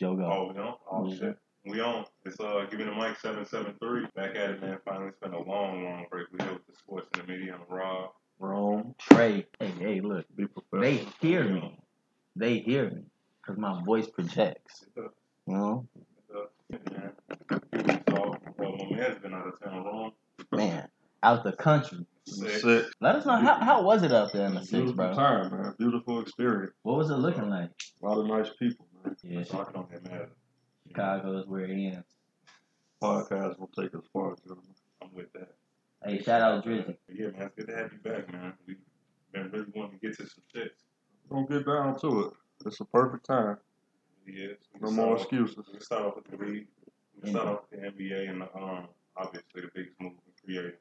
Joe go. Oh, we on? Oh Mhm. shit. We on. It's uh give me the mic seven seven three. Back at it man. Finally it's been a long, long break. We here with the sports and the media on Raw. Wrong. Trey, hey, hey, look, Be professional. they hear me. They hear me because my voice projects. You know, Man. So well my man's been out of town wrong. man, out the country. Sick. Sick. Let us know how, how was it out there in the six, Beautiful bro? time, man. Beautiful experience. What was it looking like? A lot of nice people, man. Yeah, Talking on that man. Chicago is where it ends. Podcast will take us far, gentlemen. I'm with that. Hey, shout out Drizzy. Yeah, man, it's good to have you back, man. We've been really wanting to get to some shit. Don't get down to it. It's a perfect time. Yeah, No more off- excuses. We can start off with the league. We can start off with the NBA and the, um, obviously the biggest move in free agency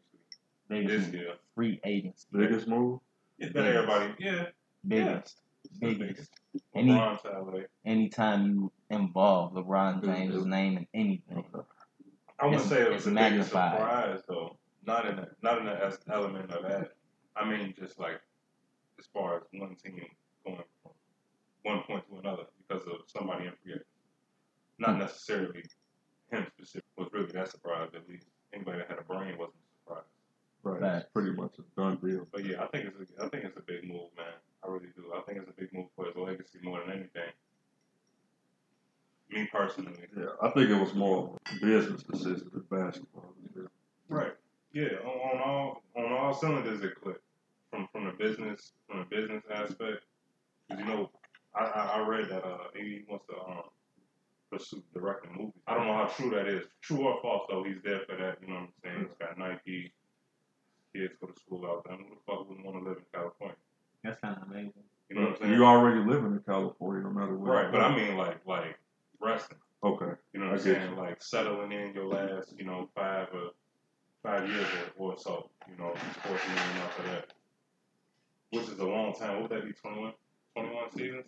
this Biggest year. free agents. Biggest move? It's better everybody. Yeah, Biggest. it's the Biggest. biggest. Any LeBron anytime you involve LeBron James' name in anything. I would It's- say it was a the biggest magnified. surprise though. Not in the not in the element of that. I mean, just like as far as one team going from one point to another because of somebody in free agency. Not hmm. necessarily him specific was really that surprise at least. Anybody that had a brain wasn't surprised. Right. Facts. It's pretty much a done deal. But yeah, I think it's a, I think it's a big move, man. I really do. I think it's a big move for his legacy more than anything. Me personally. Yeah, I think it was more business decision than basketball. Right. Yeah. On, on all on all cylinders it clicked. From from the business from the business aspect. 'Cause, you know, I, I I read that uh he wants to um pursue directing movies. I don't know how true that is. True or false though, he's there for that, you know what I'm saying? He's got Nike, kids go to school out there. Who the fuck wouldn't want to live in California? That's kind of amazing. You know what I'm saying? You already living in California, no matter what. Right, but I mean like like resting. Okay. You know what I I'm get saying? Like settling in your last, you know, five or five years or, or so, you know, sports and then after that. Which is a long time. What would that be, 21, 21 seasons?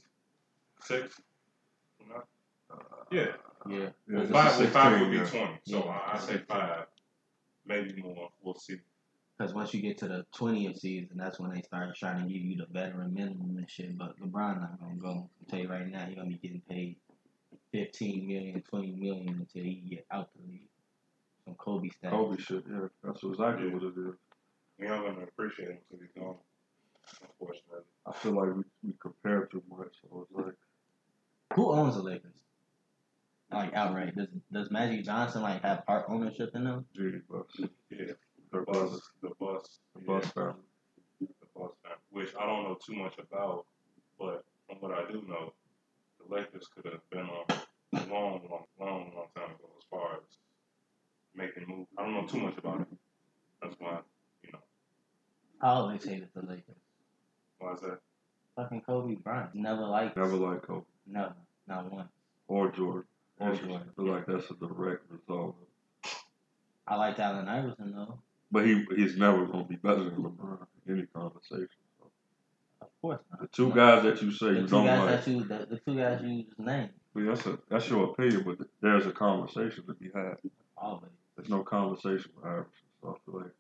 Six? No? Yeah. Uh, yeah. Yeah, Well, just five, well, five would be yeah. 20. So Yeah. I, I say five. Maybe more. We'll see. Because once you get to the 20th season, that's when they start trying to give you the veteran minimum and shit. But LeBron not going to go. I'll tell you right now, he's going to be getting paid 15 million, 20 million until he get out the league. Some Kobe status. Kobe shit, yeah. That's exactly Yeah. what it is. We aren't going to appreciate him until he's gone. Unfortunately. I feel like we, we compare too much. So it's like, Who owns the Lakers? Like outright. Does does Magic Johnson like have part ownership in them? gee, Buss. Yeah. Their The Buss. The Buss. The yeah. Buss family. the Buss fan, which I don't know too much about, but from what I do know, the Lakers could have been on a long, long, long, long time ago as far as making moves. I don't know too much about it. That's why, you know, I always hated the Lakers. why is that? Fucking Kobe Bryant. Never liked. Never like Kobe. Never. Not once. Or Jordan. Or I Jordan. feel like that's a direct result. I liked Allen Iverson though. But he he's never going to be better than LeBron in any conversation. So Of course not. the two No. guys that you say The you two don't guys like, that you the, the two guys you just named. I mean, that's a that's your opinion, but there's a conversation to be had. Always. There's no conversation with Iverson, so I feel like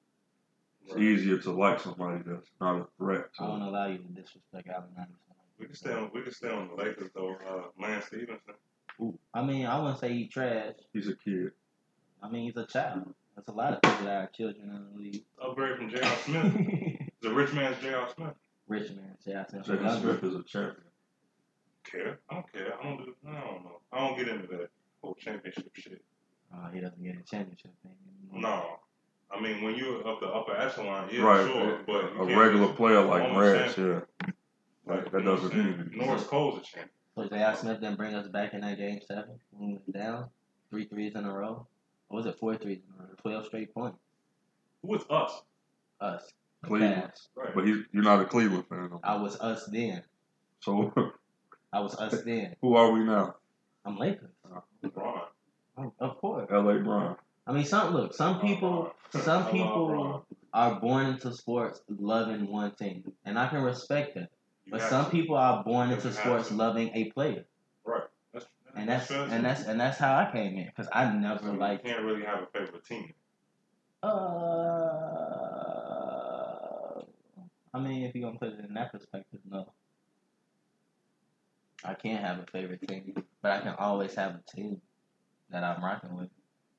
it's Right. easier to like somebody that's not a threat. I don't allow you to disrespect Allen Iverson. We can stay on. We can stay on the Lakers though. Uh, Lance Stephenson. I mean, I wouldn't say he trash. he's a kid. I mean, he's a child. There's a lot of people that are children in the league. Upgrade from J.R. Smith. the a rich man's J.R. Smith. Rich man, Jackson. J.R. Smith is a champion. Care? I don't care. I don't do. I don't know. I don't get into that whole championship shit. Uh, he doesn't get a championship thing. anymore. No. I mean, when you're up the upper echelon, yeah, right. sure, a- but you a can't regular just- player like almost Reds, yeah. Like, You that doesn't I'm mean saying? anything. Norris Cole's a champion. So J.R. Smith didn't bring us back in that game seven when we went down. Three threes in a row. Or was it four threes in a? Twelve straight points. Who was us? Us. Cleveland. Cavs. Right. But he's you're not a Cleveland fan. no. I was us then. So I was us then. who are we now? I'm Lakers. Uh, LeBron. Oh, of course. L.A. Brown. I mean, some look. Some uh, people. Some people are born into sports loving one thing, and I can respect that. You But some to. people are born You into sports to. loving a player, Right. That's, and that's and that's and that's how I came in because I So never you liked. can't really have a favorite team. Uh, I mean, if you're gonna put it in that perspective, no. I can't have a favorite team, but I can always have a team that I'm rocking with.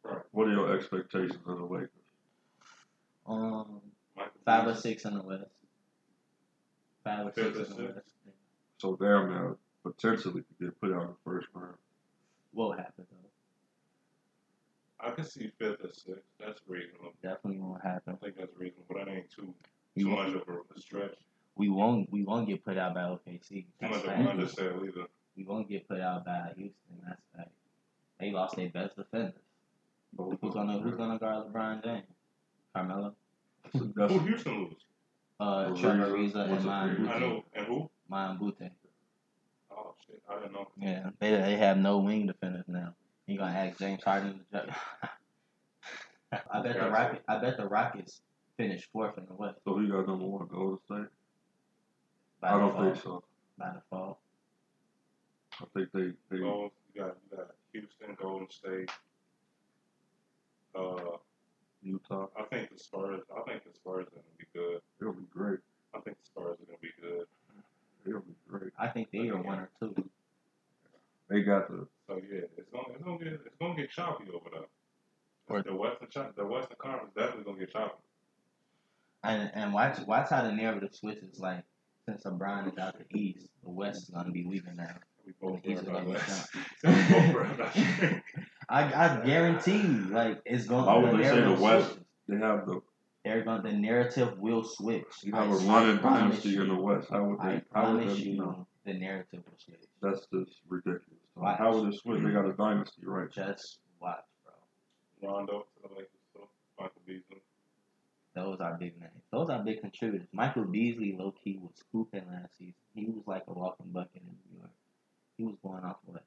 Right. What are your expectations of the Lakers? Um, Michael five or six in the West. Five or Fifth six in the? West. So damn now potentially could get put out in the first round. What will happen though? I can see fifth or sixth. That's reasonable. Definitely won't happen. I think that's reasonable. But that ain't too We too won't, much of a stretch. we won't. We won't get put out by OKC. Too That's much of fact. either. We won't get put out by Houston. That's fact. They lost their best defenders. Both Who's of them, gonna Who's man. gonna guard LeBron James? Carmelo, So that's- Who Houston lose? uh, Ariza. Trevor Ariza, What's and his Mine? I Bute. know. And who? Mine Bute. Oh shit, I didn't know. Yeah, they they have no wing defenders now. You gonna ask James Harden to jump? I bet the Gotcha. Rocket. I bet the Rockets finished fourth in the West So he got number one Golden State? by I don't default. think so. By default. I think they they Gold, you got you got Houston, Golden State. Uh, Utah. I think the Spurs. I think the Spurs are gonna be good. It'll be great. I think the Spurs are gonna be good. It'll be great. I think they are one or two. They got the So yeah, it's gonna it's gonna get it's gonna get choppy over there. Or- the Western Chop- the Western Conference definitely gonna get choppy. And and watch watch how the narrative switches. Like since LeBron is out the East, the West is gonna be weaker now. We both He's worried about gonna that. both worried. I I guarantee you, like it's gonna. Why would the they say the West? switches. they have the They're going. The narrative will switch. you have a I running promise dynasty in the. West. How would I how would promise you, no. the narrative will switch. That's just ridiculous. Watch. How would it switch? They got a dynasty, right? Just watch, bro. Rondo to the Lakers, so Michael Beasley. Those are big names. Those are big contributors. Michael Beasley, low key, was scooping last season. He was like a walking bucket in New York. He was going off what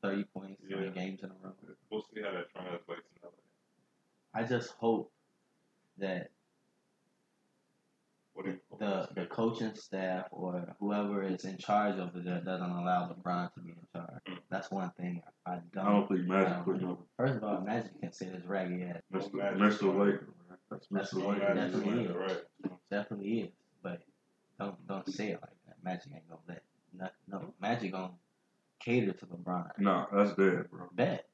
thirty points, three games in a row. We'll see how that translates. I just hope that What you the the coaching staff or whoever is in charge over there doesn't allow LeBron to be in charge. Mm. That's one thing I I don't. don't think Magic Um, putting up First of all, Magic can sit his raggedy ass. Mr. Magic. Mr. Laker, man. That's That's Mr. what Laker. Magic Magic, is. right? Definitely is, but don't don't say it like that. Magic ain't gonna let no, no Magic gonna cater to LeBron. Nah, that's dead, bro. Bet.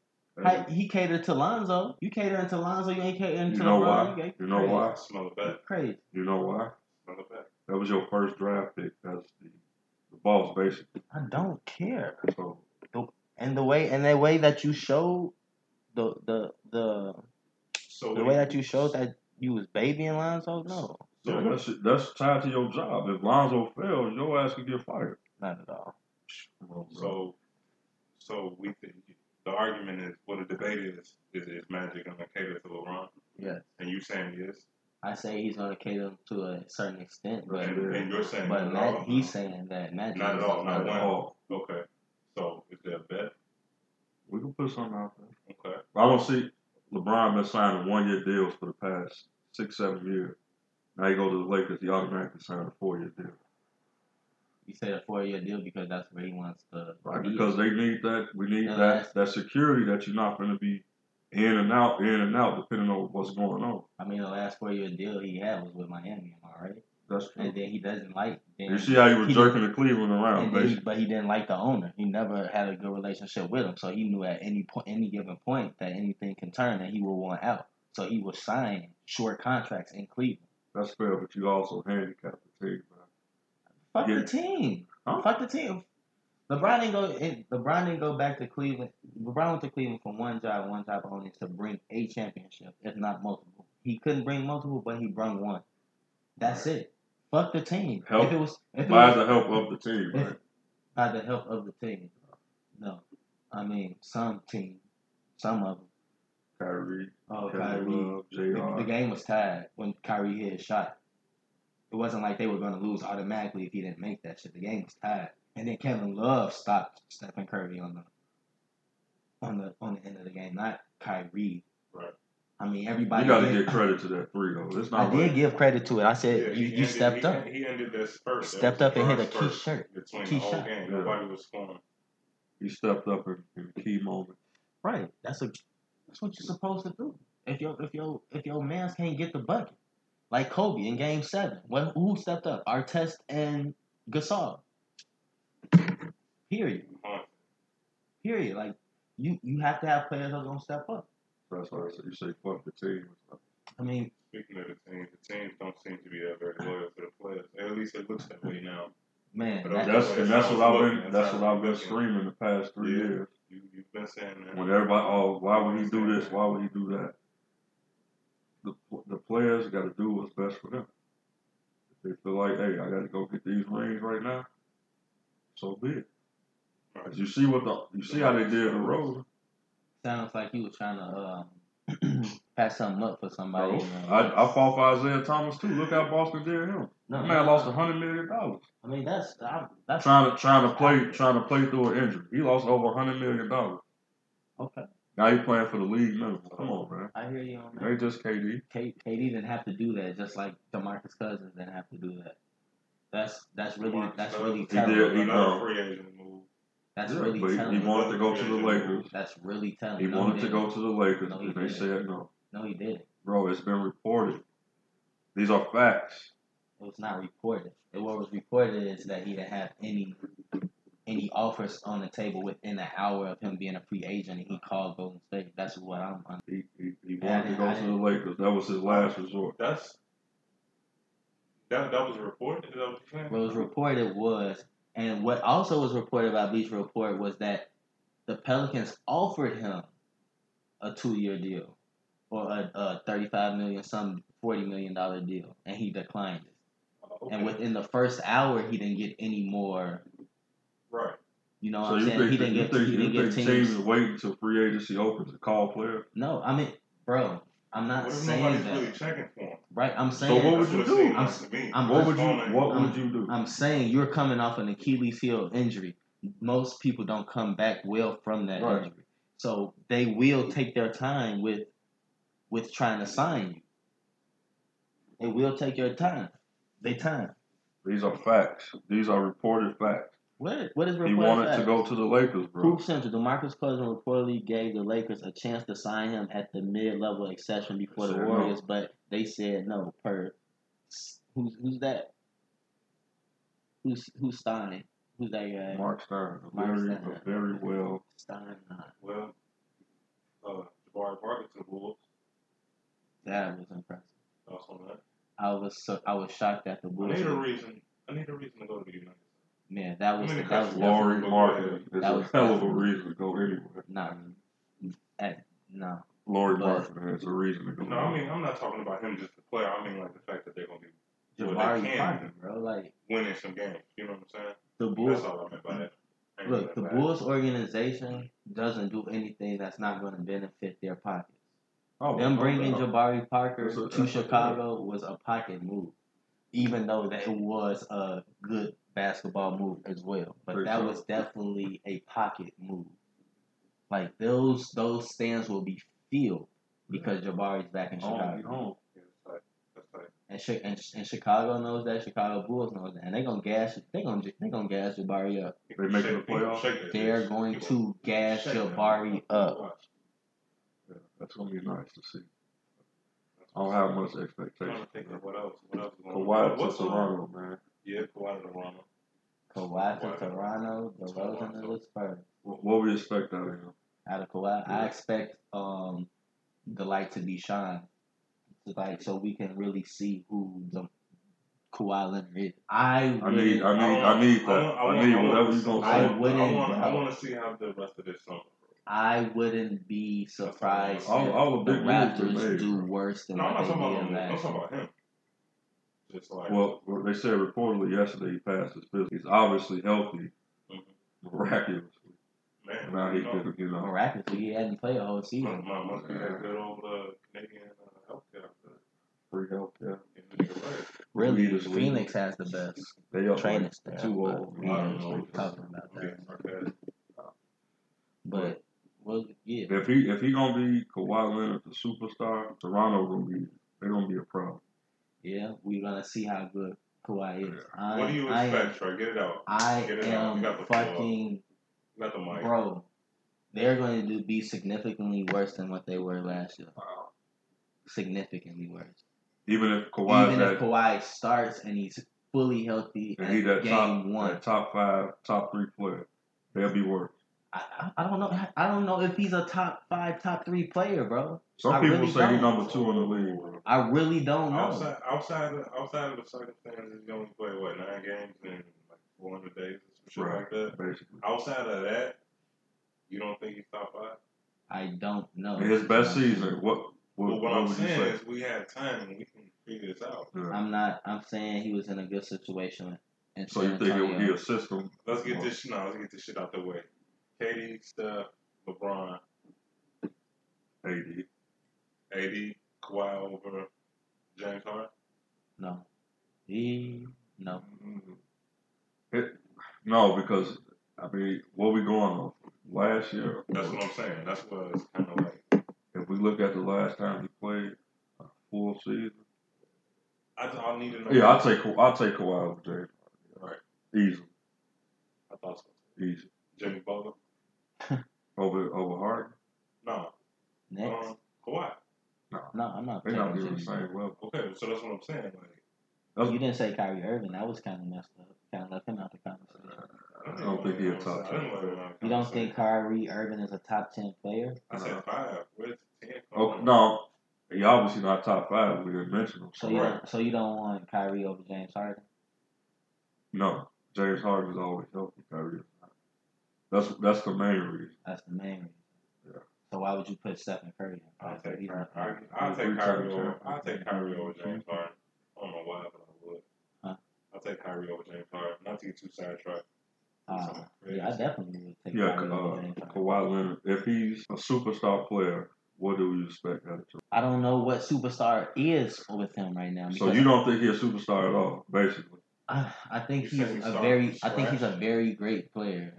Hey, he catered to Lonzo. You catering to Lonzo, you ain't catering You to know LeBron. why? You know crazy. why? Smell it back. Crazy. You know why? Smell it back. That was your first draft pick. That's the, the boss, basically. I don't care. So the, And the way and the way that you showed the the the So the way that you showed that you was babying Lonzo, no, So that's that's tied to your job. If Lonzo fails, your ass could get fired. not at all. Well, bro. So, so we think the argument is, what the debate is, is, is Magic going to cater to LeBron? Yes. And you saying yes, I say he's gonna cater to a certain extent, but and, and you're saying but not Mag- all. he's saying that Magic Not at all, not At one. all. Okay. So is there a bet? We can put something out there. Okay. I don't see LeBron been signing one year deals for the past six, seven years. Now you go to the Lakers, he automatically signed a four year deal. He said a four year deal because that's where he wants to Right? be. Because they need that we need Yeah, that that security that you're not gonna be in and out, in and out, depending on what's going on. I mean, the last four year deal he had was with Miami, am I right? That's true. And then he doesn't like. Then You see how you were jerking the Cleveland around, he, but he didn't like the owner. He never had a good relationship with him, so he knew at any point, any given point, that anything can turn and he will want out. So he was signing short contracts in Cleveland. That's fair, but you also handicapped the team, man. Fuck Yeah. the team. Huh? Fuck the team. LeBron didn't go. LeBron didn't go back to Cleveland. LeBron went to Cleveland for one job, one job only, to bring a championship, if not multiple. He couldn't bring multiple, but he brought one. That's it. Fuck the team. Help. If it was, if it By was the help of the team, if- right? by the help of the team. No, I mean some team, some of them. Kyrie, Oh, Kyrie. Love, The, the game was tied when Kyrie hit his shot. It wasn't like they were going to lose automatically if he didn't make that shit. The game was tied, and then Kevin Love stopped Stephen Curry on the on the on the end of the game, not Kyrie. Right. I mean, everybody. You got to give credit to that three though. It's not. I not did give credit to it. I said Yeah, you, you ended- stepped he, up. He ended this first. Stepped up and hit a key shot. between Key the whole shot. game. Yeah. Nobody was scoring. he stepped up in, in key moments. Right. That's a that's what you're supposed to do. If your if your if your man's can't get the bucket, like Kobe in Game Seven, what who stepped up? Artest and Gasol. Period. Haunted. Period. Like you, you have to have players that are gonna step up. That's why I said you say fuck the team. I mean, Speaking of the team, the teams don't seem to be that very loyal to the players. At least it looks that way now. man, But that's- That's and that's what I've been. That's That's what I've been screaming the past three Yeah. years. You you've been saying that. When everybody, oh, why would he do this? Why would he do that? The the players got to do what's best for them. If they feel like, hey, I got to go get these rings right now, so be it. Right. 'Cause you see what the you see how they did the road. sounds like you was trying to um, pass something up for somebody. Bro, you know. I, I fought for Isaiah Thomas too. Look how Boston did him. no, That man lost a hundred million dollars I mean, that's I, that's trying to trying to play trying to play through an injury. He lost over a hundred million dollars. okay. Now he playing for the league minimum. Come on, man. I hear you on that. They just KD. K- KD didn't have to do that, just like Demarcus Cousins didn't have to do that. That's that's really Marcus that's Cousins. really He did, he Another know. free agent move. That's Yeah, really but he- telling. he wanted to go to the Lakers. That's really telling. He No, wanted to go to the Lakers, No, and they didn't. said no. No, he didn't. Bro, it's been reported. These are facts. It was not reported. And what was reported is that he didn't have any any offers on the table within an hour of him being a free agent, and he called Golden State. That's what I'm. I'm He he, he wanted to go to the Lakers. That was his last resort. That's that. That was reported. That what what was reported was, and what also was reported by Bleacher Report was that the Pelicans offered him a two-year deal or a, a thirty-five million, some forty million dollar deal, and he declined it. Oh, okay. And within the first hour, he didn't get any more. Right. You know what So I'm you saying? think, He that- didn't you get. think, he didn't get think teams. teams is waiting until free agency opens to call players? No, I mean, bro, I'm not What saying that. really checking for him? Right? I'm saying. So saying. what would you it do? seems I'm- like to me. I'm- What would you Phone ain't- What I'm- would you do? I'm saying you're coming off an Achilles heel injury. Most people don't come back well from that Right. injury, so they will take their time with with trying to sign you. They will take your time. They time. These are facts. These are reported facts. What what is He reported? wanted to go to the Lakers, bro. Proof Central. DeMarcus Cousins reportedly gave the Lakers a chance to sign him at the mid-level exception before the Said no. Warriors, but they said no. Per who's who's that? Who's who's Stein? Who's that guy? Marc Stein, a Marc very, Stein. a very well. Stein. Nah, Well, uh, Jabari Parker to the Wolves. that was impressive. Thoughts on that? I was so I was shocked at the I need a reason. I need a reason to go to the United. Man, that was I mean, that was Laurie Martin is That a was hell of a reason to go anywhere. Nah, at, no. Laurie But- Martin has a reason to go. No, I mean I'm not talking about him just the player. I mean like the fact that they're gonna be Well, they Jabari can. Parker, bro. Like winning some games. You know what I'm saying? the Bulls. That's all I meant by that. Look, the by Bulls organization doesn't do anything that's not going to benefit their pockets. oh, Them bringing doubt. Jabari Parker a- to that's a- Chicago was a pocket move, even though that it was a good basketball move as well. But Big that time. was definitely a pocket move. Like those those stands will be filled because Jabari's back in Chicago. you know. Yeah, that's tight. That's tight. And, Chi- and, and Chicago knows that. Chicago Bulls knows that, and they're gonna gas. They gonna they gonna gas Jabari up. They can making shake- the playoffs? shake They're bitch. going He to gas shake Jabari bitch. up. Yeah, that's gonna be nice to see. I don't have much expectation. to think of what else. What else? going Kawhi to Toronto, man. Yeah, Kawhi to Toronto. Kawhi to Kawhi. Toronto, DeRozan to the Spurs. What, what we expect out of him? Out of Kawhi, I expect um the light to be shined, to like so we can really see who the Kawhi Leonard is. I I need, I need, I need that. want- I, want- need whatever you see- gonna say. I wouldn't, want, I want to see how the rest of this summer. I wouldn't be surprised All- if all the the big moves Raptors made, do worse than No, I'm what not they talking about did him. I'm last talking year. about him. Just like Well, well, they said reportedly yesterday he passed his physical. He's obviously healthy, Mhm. miraculously. man, Now he you know, could, you know, Miraculously, he hadn't played a whole must, season. must, must be that good old uh, Canadian uh, healthcare. free health. Yeah, Getting the nigga right. Really, Leaders league. Phoenix has the best they up training like staff. two but old. we I ain't don't know. talking about that. being sarcastic. But well, yeah. If he if he gonna be Kawhi Leonard, the superstar, Toronto gonna be they're gonna be a problem. Yeah, we're gonna see how good Kawhi is. I, What do you I expect, am, Trey? Get it out. I Get it am You got the floor. fucking the mic. bro. They're going to be significantly worse than what they were last year. Wow. Significantly worse. Even if Kawhi's Even if Kawhi starts and he's fully healthy and at he that game top one, that top five, top three player. They'll be worse. I, I I don't know. I don't know if he's a top five, top three player, bro. Some I people really say he's number two in the league, bro. I really don't know. Outside, outside, of, outside of the circumstances, he only played what nine games in like 400 days or some shit Right. like that. Basically. Outside of that, you don't think he's top five? I don't know. In his best season, what what, Well, what what I'm would you saying say? is we have time and we can figure this out. Yeah. I'm not. I'm saying he was in a good situation. In So San you think it would Antonio. be a system? Let's get this no, let's get this shit out of the way. KD, Steph, LeBron, AD. AD, Kawhi over James Harden. No. He no. Mm-hmm. It, no, because I mean, what we going off? Last year, That's what I'm saying. That's what it's kind of like. if we look at the last time he played a full season, I, I need to know. yeah, I'll take Ka- I'll take Kawhi over James. Right. Easy, I thought so. easy. Jimmy Butler. Over over Harden. No. Next. Um, Kawhi. no, No, I'm not. They're not taking the Jimmy. same level. Okay, so that's what I'm saying. Like, That's, You didn't say Kyrie Irving. That was kind of messed up. Kind of left him out the conversation. I don't think he's a top I didn't want him out of You don't think Kyrie Irving is a top ten player? I said five. Where's ten? oh no, he obviously not top five. We didn't mention him. So So you Right. don't. So you don't want Kyrie over James Harden? no, James Harden is always healthy. Kyrie is not. That's that's the main reason. That's the main reason. Yeah. So why would you put Stephen Curry in? I'll take He's Kyrie. not- I- I'll take three-time Kyrie over. I'll take Kyrie over James Harden. I don't know why, but I would. Huh? I'll take Kyrie over James Harden. Not to get too sidetracked. Uh, yeah, I definitely would take Yeah, Kyrie uh, over James Harden. Kawhi Leonard. If he's a superstar player, what do we expect out of him? I don't know what superstar is with him right now. So you don't think he's a superstar at all, basically? I, I think You he's a very. I think he's a very great player.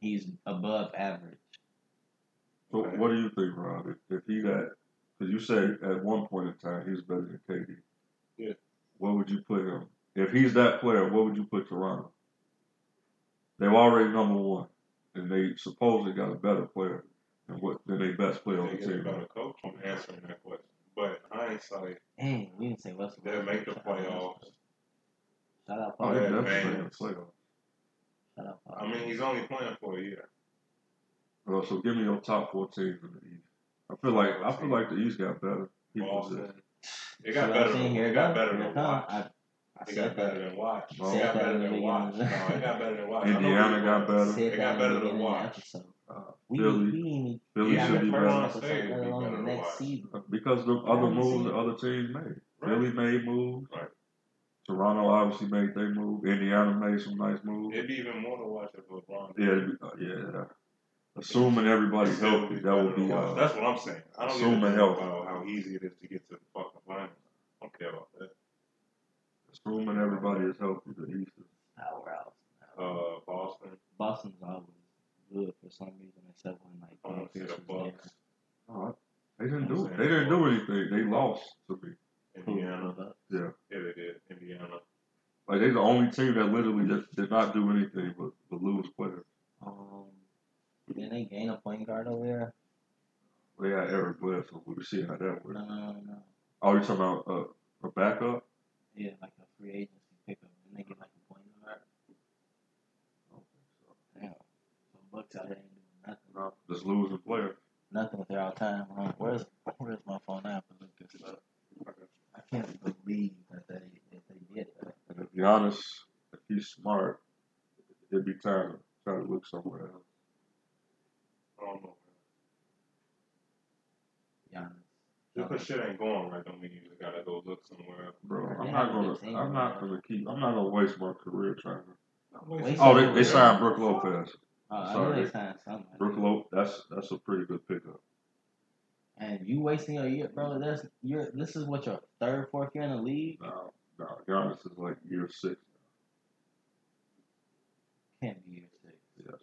He's above average. So Okay. what do you think, Rob? If, if he got, because you said at one point in time he was better than KD. Yeah. Where would you put him? If he's that player, where would you put Toronto? They're already number one, and they supposedly got a better player than what than their best player on They the get a team. better coach. I'm answering that question. But hindsight, Hey, we didn't say Russell. they'll Westbrook. make the Shout out playoffs. Westbrook. Shout out Oh, Paul. they Yeah, definitely man. the playoffs. Shout out I mean, he's only playing for a year. Well, so give me your top four teams in the East. I feel like I feel like the East got better. People Boston. It got what better. saying? Than, Here it it got better than watch. I, I It got better than watch. No. It got better in the than watch. No, it got better than watch. I know Indiana got better. It got better than beginning of the watch. Uh, We, Philly, we ain't Philly Yeah, should be better. first episode, stage let would be alone better the next watch. season. Because the other moves the other teams made. Right. Philly made moves. Right. Toronto obviously made their move. Indiana made some nice moves. It'd be even more to watch if LeBron. Yeah, it'd be- uh, yeah. Assuming everybody's healthy, that would be to uh, That's what I'm saying. I don't assuming give healthy. about how easy it is to get to the fucking finals. I don't care about that. assuming everybody is healthy. The East is Powerhouse. Uh, Boston. Boston's always good for some reason, except when like I'm gonna Paul Pierce the was there. Bucks. Oh, they didn't I'm do saying They didn't do anything. They lost to me. Indiana. Yeah, Yeah, they did. Indiana. like they're the only team that literally just did not do anything but, but lose players. um, didn't they gain a point guard over there? They got Eric Bledsoe. we'll see how that works. no, no, no. Oh, you talking about uh, a backup? Yeah, like a free agency pickup, and they get like a point guard. So. Damn. So Bucks out there ain't doing nothing. No, just losing players. Nothing with their all time. Where's Where's my phone now? To look this up. I can't believe that they that they did that. And if Giannis, if he's smart, it'd be time to try to look somewhere else. I don't know. Giannis. Just because shit ain't going right don't mean you just gotta go look somewhere else. Bro, I'm not gonna. I'm not gonna keep. I'm not gonna waste my career trying to. Oh, they, they signed Brook Lopez. Uh, I Sorry. know they signed something. Brook Lopez. That's that's a pretty good pickup. And you wasting a year, bro. That's you're. This is what your third, fourth year in the league. No, no, Giannis is like year six. Can't be year six. Yes. bro.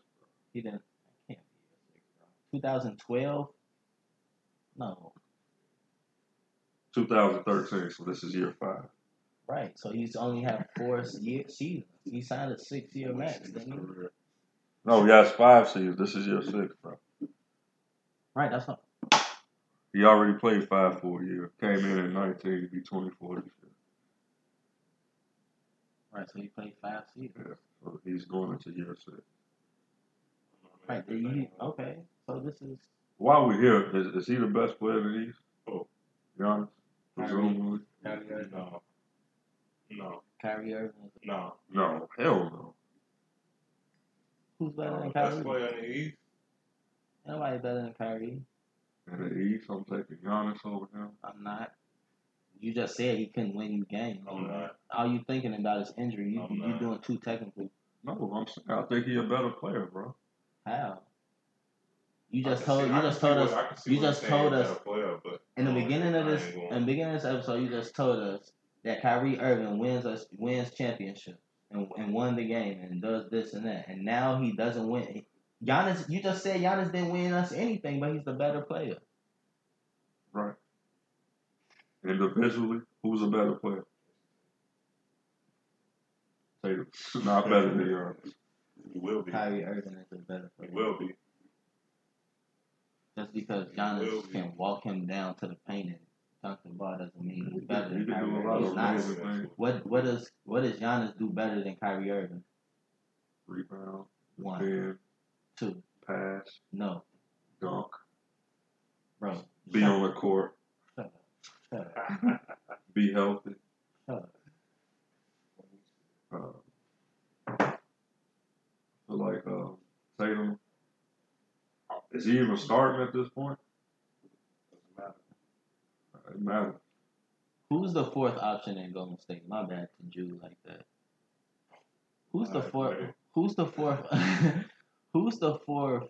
He didn't. Can't be year six, bro. 2012. No, 2013. So this is year five. right. So he's only had four year seasons. He signed a six year max, didn't he? No, yeah, it's five seasons. This is year six, bro. Right. That's not. He already played five full year. Came in at 19. He'd be 24 this year. Right. So he played five seasons. Yeah. So he's going into year six. Right. Do you, okay. So this is While we're here, is, is he the best player in the East? Who? Giannis? Kyrie. Presumably. No. No. Kyrie Irving. No. No, hell no. Who's better no. than Best Kyrie? player in the East. Nobody better than Kyrie. In the East, I'm taking Giannis over him. I'm not. You just said he couldn't win you games. I'm oh, not. All you thinking about is injury. You oh, I'm you not. doing too technical. No, I'm saying I think he's a better player, bro. How? You just told see- you just told what- us I can see you just told us- player, in the beginning of this in the beginning of this episode. You just told us that Kyrie Irving wins us wins championship and, and won the game and does this and that, and now he doesn't win. Giannis, you just said Giannis didn't win us anything, but he's the better player. Right. Individually, who's a better player? Tatum. Not better than Giannis. He will be. Kyrie Irving is a better He player. will be. Just because He Giannis be. can walk him down to the paint and dunk the ball doesn't mean he's better than can Kyrie Irving. He's not. What what does what does Giannis do better than Kyrie Irving? Rebound, One, defend, two, pass, no, dunk, bro. be shut, on the court, shut up, shut up, be healthy. shut up. Uh, like uh, Tatum. Is he even starting at this point? Doesn't matter. It matters. Who's the fourth option in Golden State? My bad to Jew like that. Who's the fourth? Who's the fourth? who's the fourth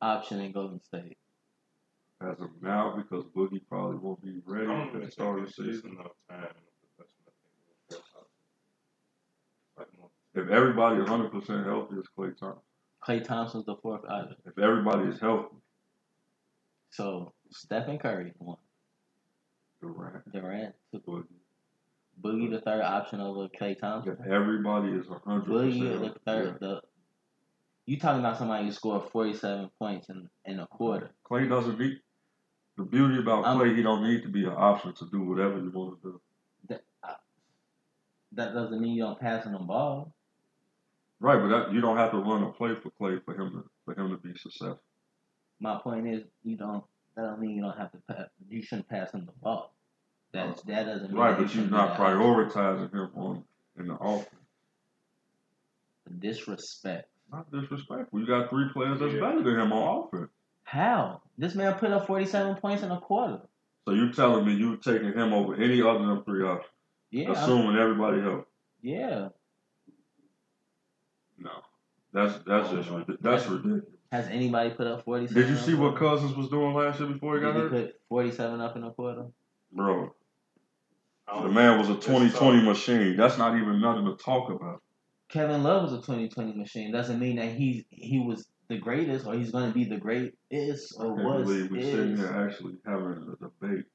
option in Golden State? As of now, because Boogie probably won't be ready don't at the start of the season. enough time in the professional thing. Like, more- If everybody is 100% healthy, it's Klay Thompson. Klay Thompson's the fourth option. If everybody is healthy, So Stephen Curry one, Durant, Durant two, Boogie. Boogie the third option over Klay Thompson. If everybody is 100% Boogie the healthy, third. The you talking about somebody who scored forty seven points in in a quarter? Klay doesn't need. The beauty about I'm- Klay, he don't need to be an option to do whatever you want to do. That uh, that doesn't mean you don't pass him the ball. Right, but that, you don't have to run a play for Klay for him to for him to be successful. My point is, you don't. That don't mean you don't have to pass. You shouldn't pass him the ball. That that doesn't mean Right, that but you're not prioritizing him on in the offense. Disrespect. Not disrespectful. You got three players that's Yeah. better than him on offense. How this man put up forty seven points in a quarter? So you're telling me you're taking him over any other than three options, Yeah, I'm- assuming everybody else? yeah. No, that's that's just oh that's ridiculous. Has anybody put up forty seven? Did you see what Cousins was doing last year before he got Did he hurt? put forty seven up in a quarter? Bro, the man was a it's 2020 machine. That's not even nothing to talk about. Kevin Love was a 2020 machine. Doesn't mean that he's he was the greatest or he's going to be the greatest I or can't was believe we're sitting is. here actually having a debate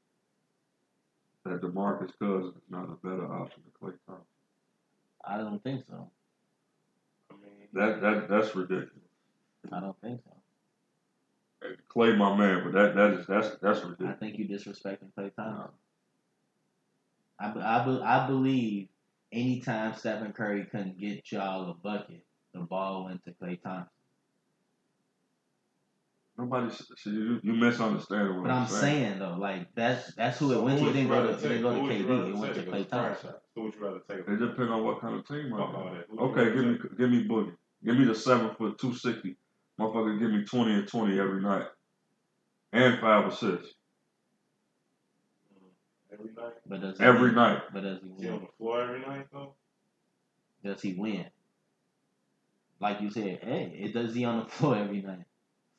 that DeMarcus Cousins is not a better option than Klay Thompson. I don't think so. I mean, That that that's ridiculous. I don't think so. Klay, my man, but that that is that's that's ridiculous. I think you disrespecting Klay Thompson. I, I, I believe anytime Stephen Curry couldn't get y'all a bucket, the ball went to Klay Thompson. Nobody, see, you, you misunderstanding what But I'm saying though, like that's that's who it so went to. would It didn't go to rather it didn't take? go to Who would you KD. It went to take? Klay Thompson. Who would you rather take? It depends on what kind of team. Fuck I all got. that. Who would you Okay, rather give me take? give me Boogie. Give me the seven foot two sixty. Motherfucker, give me twenty and twenty every night, and five assists every night. But does he every win? night. But does he Is he on win? the floor every night though? Does he win? Like you said, hey, it does he on the floor every night?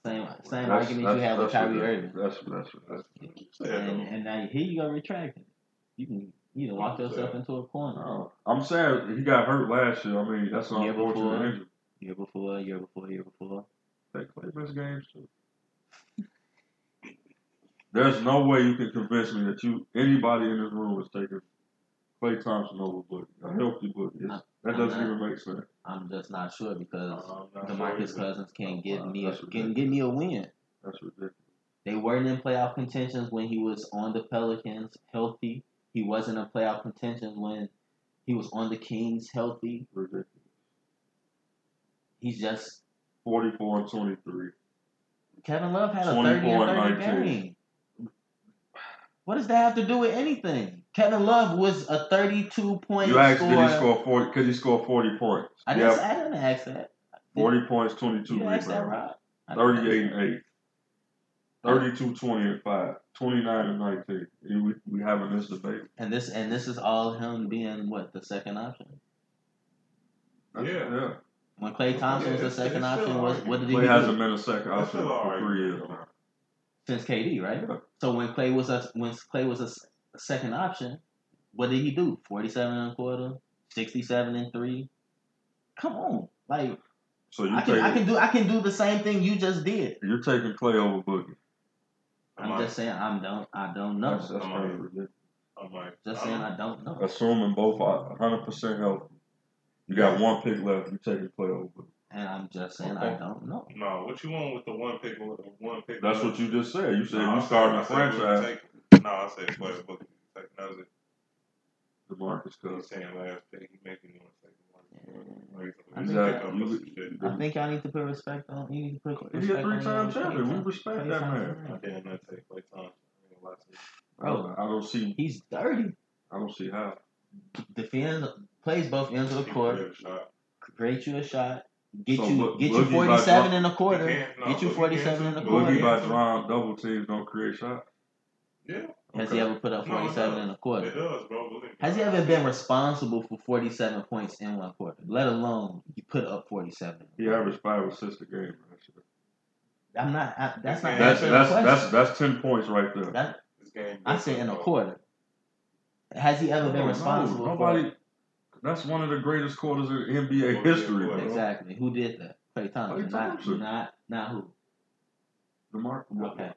Same same That's- argument you that's- have with that's Kyrie. Irving. That's that's that's. You And and now here you go retracting. You can you can walk yourself into a corner. No, I'm sad he got hurt last year. I mean, that's an Year before. unfortunate injury. Year before, year before, year before. They play missed games too. There's no way you can convince me that you anybody in this room is taking Klay Thompson over Boogie. A healthy Boogie. It's- That doesn't not. even make sense. I'm just not sure because not Demarcus sure. Cousins can't give me a can give me a win. That's ridiculous. They weren't in playoff contentions when he was on the Pelicans healthy. He wasn't in playoff contention when he was on the Kings healthy. Ridiculous. He's just 44 and 23. Kevin Love had a 24 30 and and 30 19. game. What does that have to do with anything? Kevin Love was a 32 point You asked, scorer. did he score 40? Could he score 40 points? I didn't, Yeah, I didn't ask that. 40 points, 22 You rebounds. Rob. 38 and 8. 32, 20 and 5. 29 and 19. You- We, we having this debate. that. And this and this is all him being what the second option. That's- Yeah. yeah. When Klay Thompson was the second option, was what did he Klay do hasn't been a second option for three years now. since KD, right? Yeah. So when Klay was a when Klay was a, s- a second option, what did he do? Forty seven and a quarter, sixty seven and three. Come on, like So you I can I can do I can do the same thing you just did. you're taking Klay over Boogie. I I'm just saying I'm don't I don't know. That's, that's I'm kind on of ridiculous. Just I saying I don't know. Assuming both are 100% healthy. You got one pick left. You taking Klay over Boogie. And I'm just saying I don't know. No, what you want with the one pick? With the one pick. That's what you just said. You said No, I you said- starting I a said Boogie franchise. take- No, I said Klay Boogie. Take, that was it. DeMarcus He's Cousins. saying last pick. He making you want to take one. Like, I he's think like, you- for some shit. I think y'all need to put respect on. You need to put respect He's a three-time your champion. We respect that name. man. I can't not take Klay Thompson. I ain't gonna lie to you. Bro, I don't see. he's dirty. I don't see how. Defends, plays both ends of the court. can get a shot. create you a shot, get So, you Bo- get you 47 and a quarter, no, get you 47 and a quarter. Boogie by Yeah. drawing double teams don't create shots. Yeah, Has Okay. he ever put up 47 does. in a it quarter? does, bro. Believe. Has he ever been responsible for 47 points in one quarter? Let alone he put up 47. He averaged five assists a game. last year. I'm not. I, that's not That's that's that's that's ten points right there. That, This game I say in a quarter. Has he ever been No, responsible no, for nobody. That's one of the greatest quarters in NBA history, boy. exactly who did that? Klay Thompson, Klay not not not who. DeMar- Okay,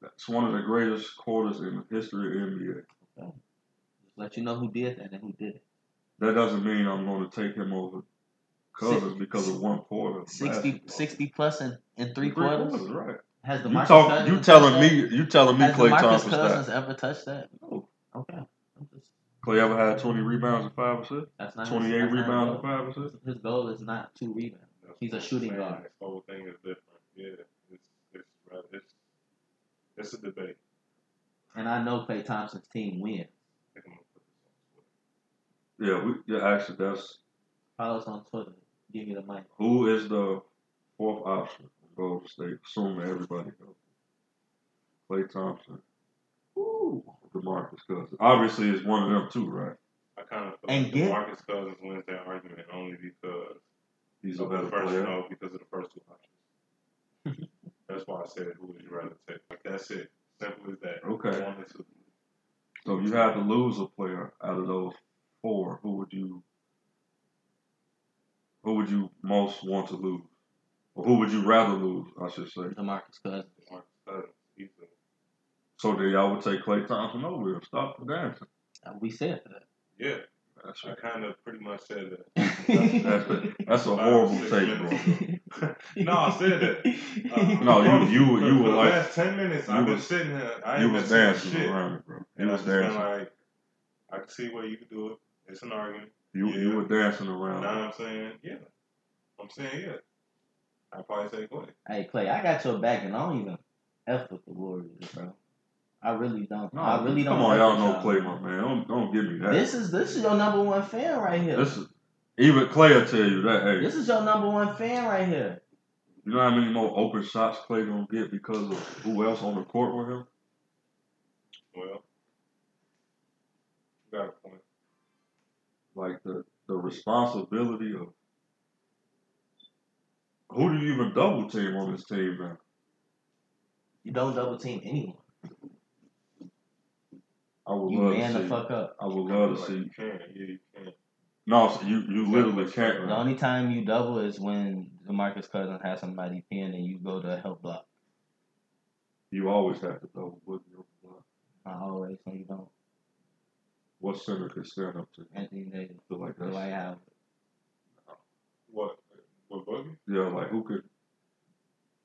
That's one of the greatest quarters in the history of NBA. just let you know who did that and who did it. That doesn't mean I'm going to take him over Cousins because of one quarter. of 60, basketball. 60 plus in, in three, quarters. right? Has the You talk. You telling me? You telling me Has Klay DeMarcus Thompson Cousins stats? ever touched that? No. Okay. I'm just- Klay ever had 20 rebounds and five assists? That's not 28 his rebounds and goal. five assists? His goal is not two rebounds. That's He's a shooting saying. guard. This whole thing is different. Yeah, it's it's it's it's a debate. And I know Klay Thompson's team wins. I think I'm gonna put this on Twitter. Yeah, we, yeah. Actually, that's Follow us on Twitter. Give me the mic. who is the fourth option for Golden State, assuming everybody goes. Klay Thompson, Ooh. DeMarcus Cousins. Obviously, it's one of them too, right? I kind of feel And like get- Marcus Cousins wins that argument only because He's a better the first, player. no, because of the first two options. that's why I said who would you rather take? Like that's it. Simple as that. Okay. One or two. So if you had to lose a player out of those four, who would you who would you most want to lose? Or who would you rather lose, I should say. DeMarcus Cousins. Marcus Cousins. Easily. So then y'all would take Klay Thompson over him. Stop the dancing. Uh, We said that. Yeah, That's I kind of pretty much said that. that's, a, that's a horrible Six take, bro. No, I said that. Uh, No, you- you- for- you were the like- last ten minutes. I've been was- sitting here. I You ain't was dancing shit. around it, bro. You And was just been dancing. like, I can see where you could do it. It's an argument. You Yeah. you were dancing around. what I'm saying? Yeah. I'm saying yeah. I probably say Klay. hey, Klay, I got your back and I don't even F with the Warriors, bro. I really don't. No, I really don't. Come on, y'all know y'all. Klay, my man. Don't don't give me that. This is this is your number one fan right here. This is even Klay will tell you that. Hey, This is your number one fan right here. you know how many more open shots Klay gonna get because of who else on the court with him? Well, you got a point. Like the the responsibility of who do you even double team on this team now? You don't double team anyone. I would You love man to the fuck up. I would love to see. you can. Yeah, you can. No, so you you literally can't. The only time you double is when DeMarcus Cousins has somebody pinned and you go to help block. You always have to double Boogie on the block. Not always, no, you don't. What center could stand up to? Anthony Davis, feel like that's Dwight Howard. What? What Boogie? yeah. Like who could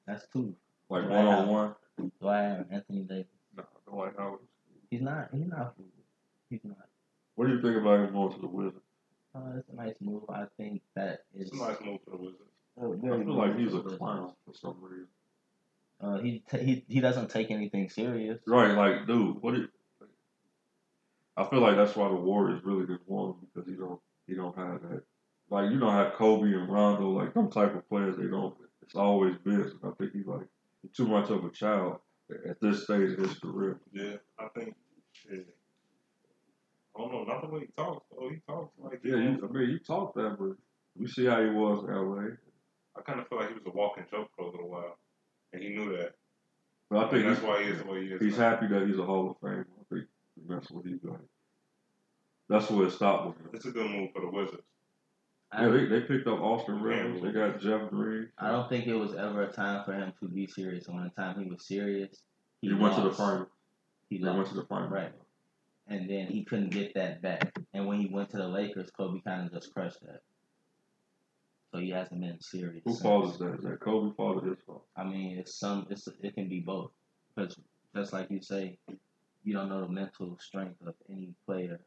That's two. like one on Howard. one? Dwight Howard, Anthony Davis. No, Dwight Howard. He's not. He's not. He's not. What do you think about him going to the Wizards? Uh, it's a nice move. I think that is. It's a nice move for the Wizards. I feel like he's a clown for some reason. Uh, he t- he he doesn't take anything serious. Right, like, dude, what? It, I feel like that's why the Warriors really didn't want him because he don't he don't have that. Like you don't have Kobe and Rondo, like them type of players, they don't. It's always business. I think he's like too much of a child at this stage of his career. Yeah, I think. Yeah. I don't know, not the way he talks. though. he talks like Yeah, you, I mean, he talked that, but we see how he was in L.A. I kind of feel like he was a walking joke for a little while, and he knew that. But I think that's why he is the way he is. he's now. happy that he's a Hall of Famer. I think that's what he's doing. That's where it stopped with him. It's a good move for the Wizards. I, Yeah, they, they picked up Austin Rivers. They got Jeff Green. I don't think it was ever a time for him to be serious. And when the time he was serious, he, He went to the lost. final. He They went to the final. Right. And then he couldn't get that back. And when he went to the Lakers, Kobe kind of just crushed that. So he hasn't been serious. Who since. fault is that? Is that Kobe fault or his fault? I mean, it's some. It's it can be both. Because just like you say, you don't know the mental strength of any player,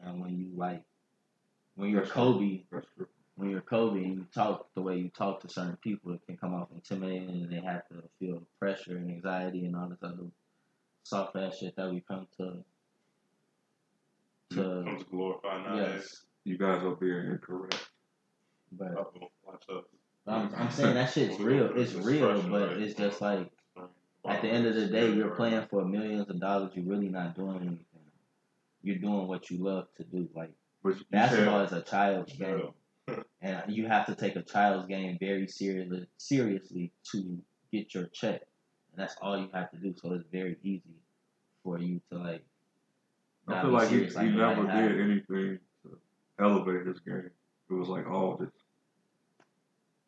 and when you like, when you're That's Kobe, when you're Kobe and you talk the way you talk to certain people, it can come off intimidating, and they have to feel the pressure and anxiety and all this other soft ass shit that we come to. To Comes glorified nowadays. yes, You guys are being incorrect. but Uh-oh, watch us. I'm, I'm saying that shit's real. It's real, but it's just like At the end of the day, you're playing for millions of dollars. You're really not doing anything. You're doing what you love to do. Like But you basketball is a child's game, and you have to take a child's game very seriously, seriously to get your check. And that's all you have to do. So it's very easy for you to like. I feel like he, serious he like never nobody had. did anything to elevate his game. It was like all this.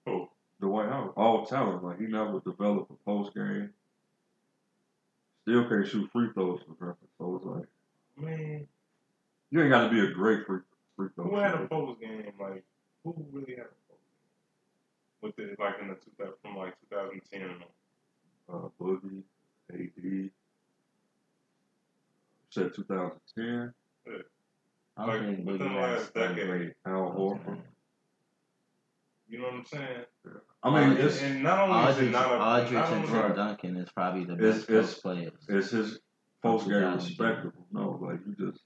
Oh, the Dwight Howard, all talent. Like he never developed a post game. Still can't shoot free throws for nothing. So it's like Man, you ain't got to be a great free free throw who had a post game? Like, who really had a post game? With it, like in the 2000, from like 2010 uh, Boogie, AD. Said 2010. I like, think within Boogie the has last done decade. great. Al Horford. You know what I'm saying? I mean, and, it's, and not only is it not a, Aldridge not and only, Tim Right. Duncan is probably the best it's- post players. it's his post game respectable. No, like you just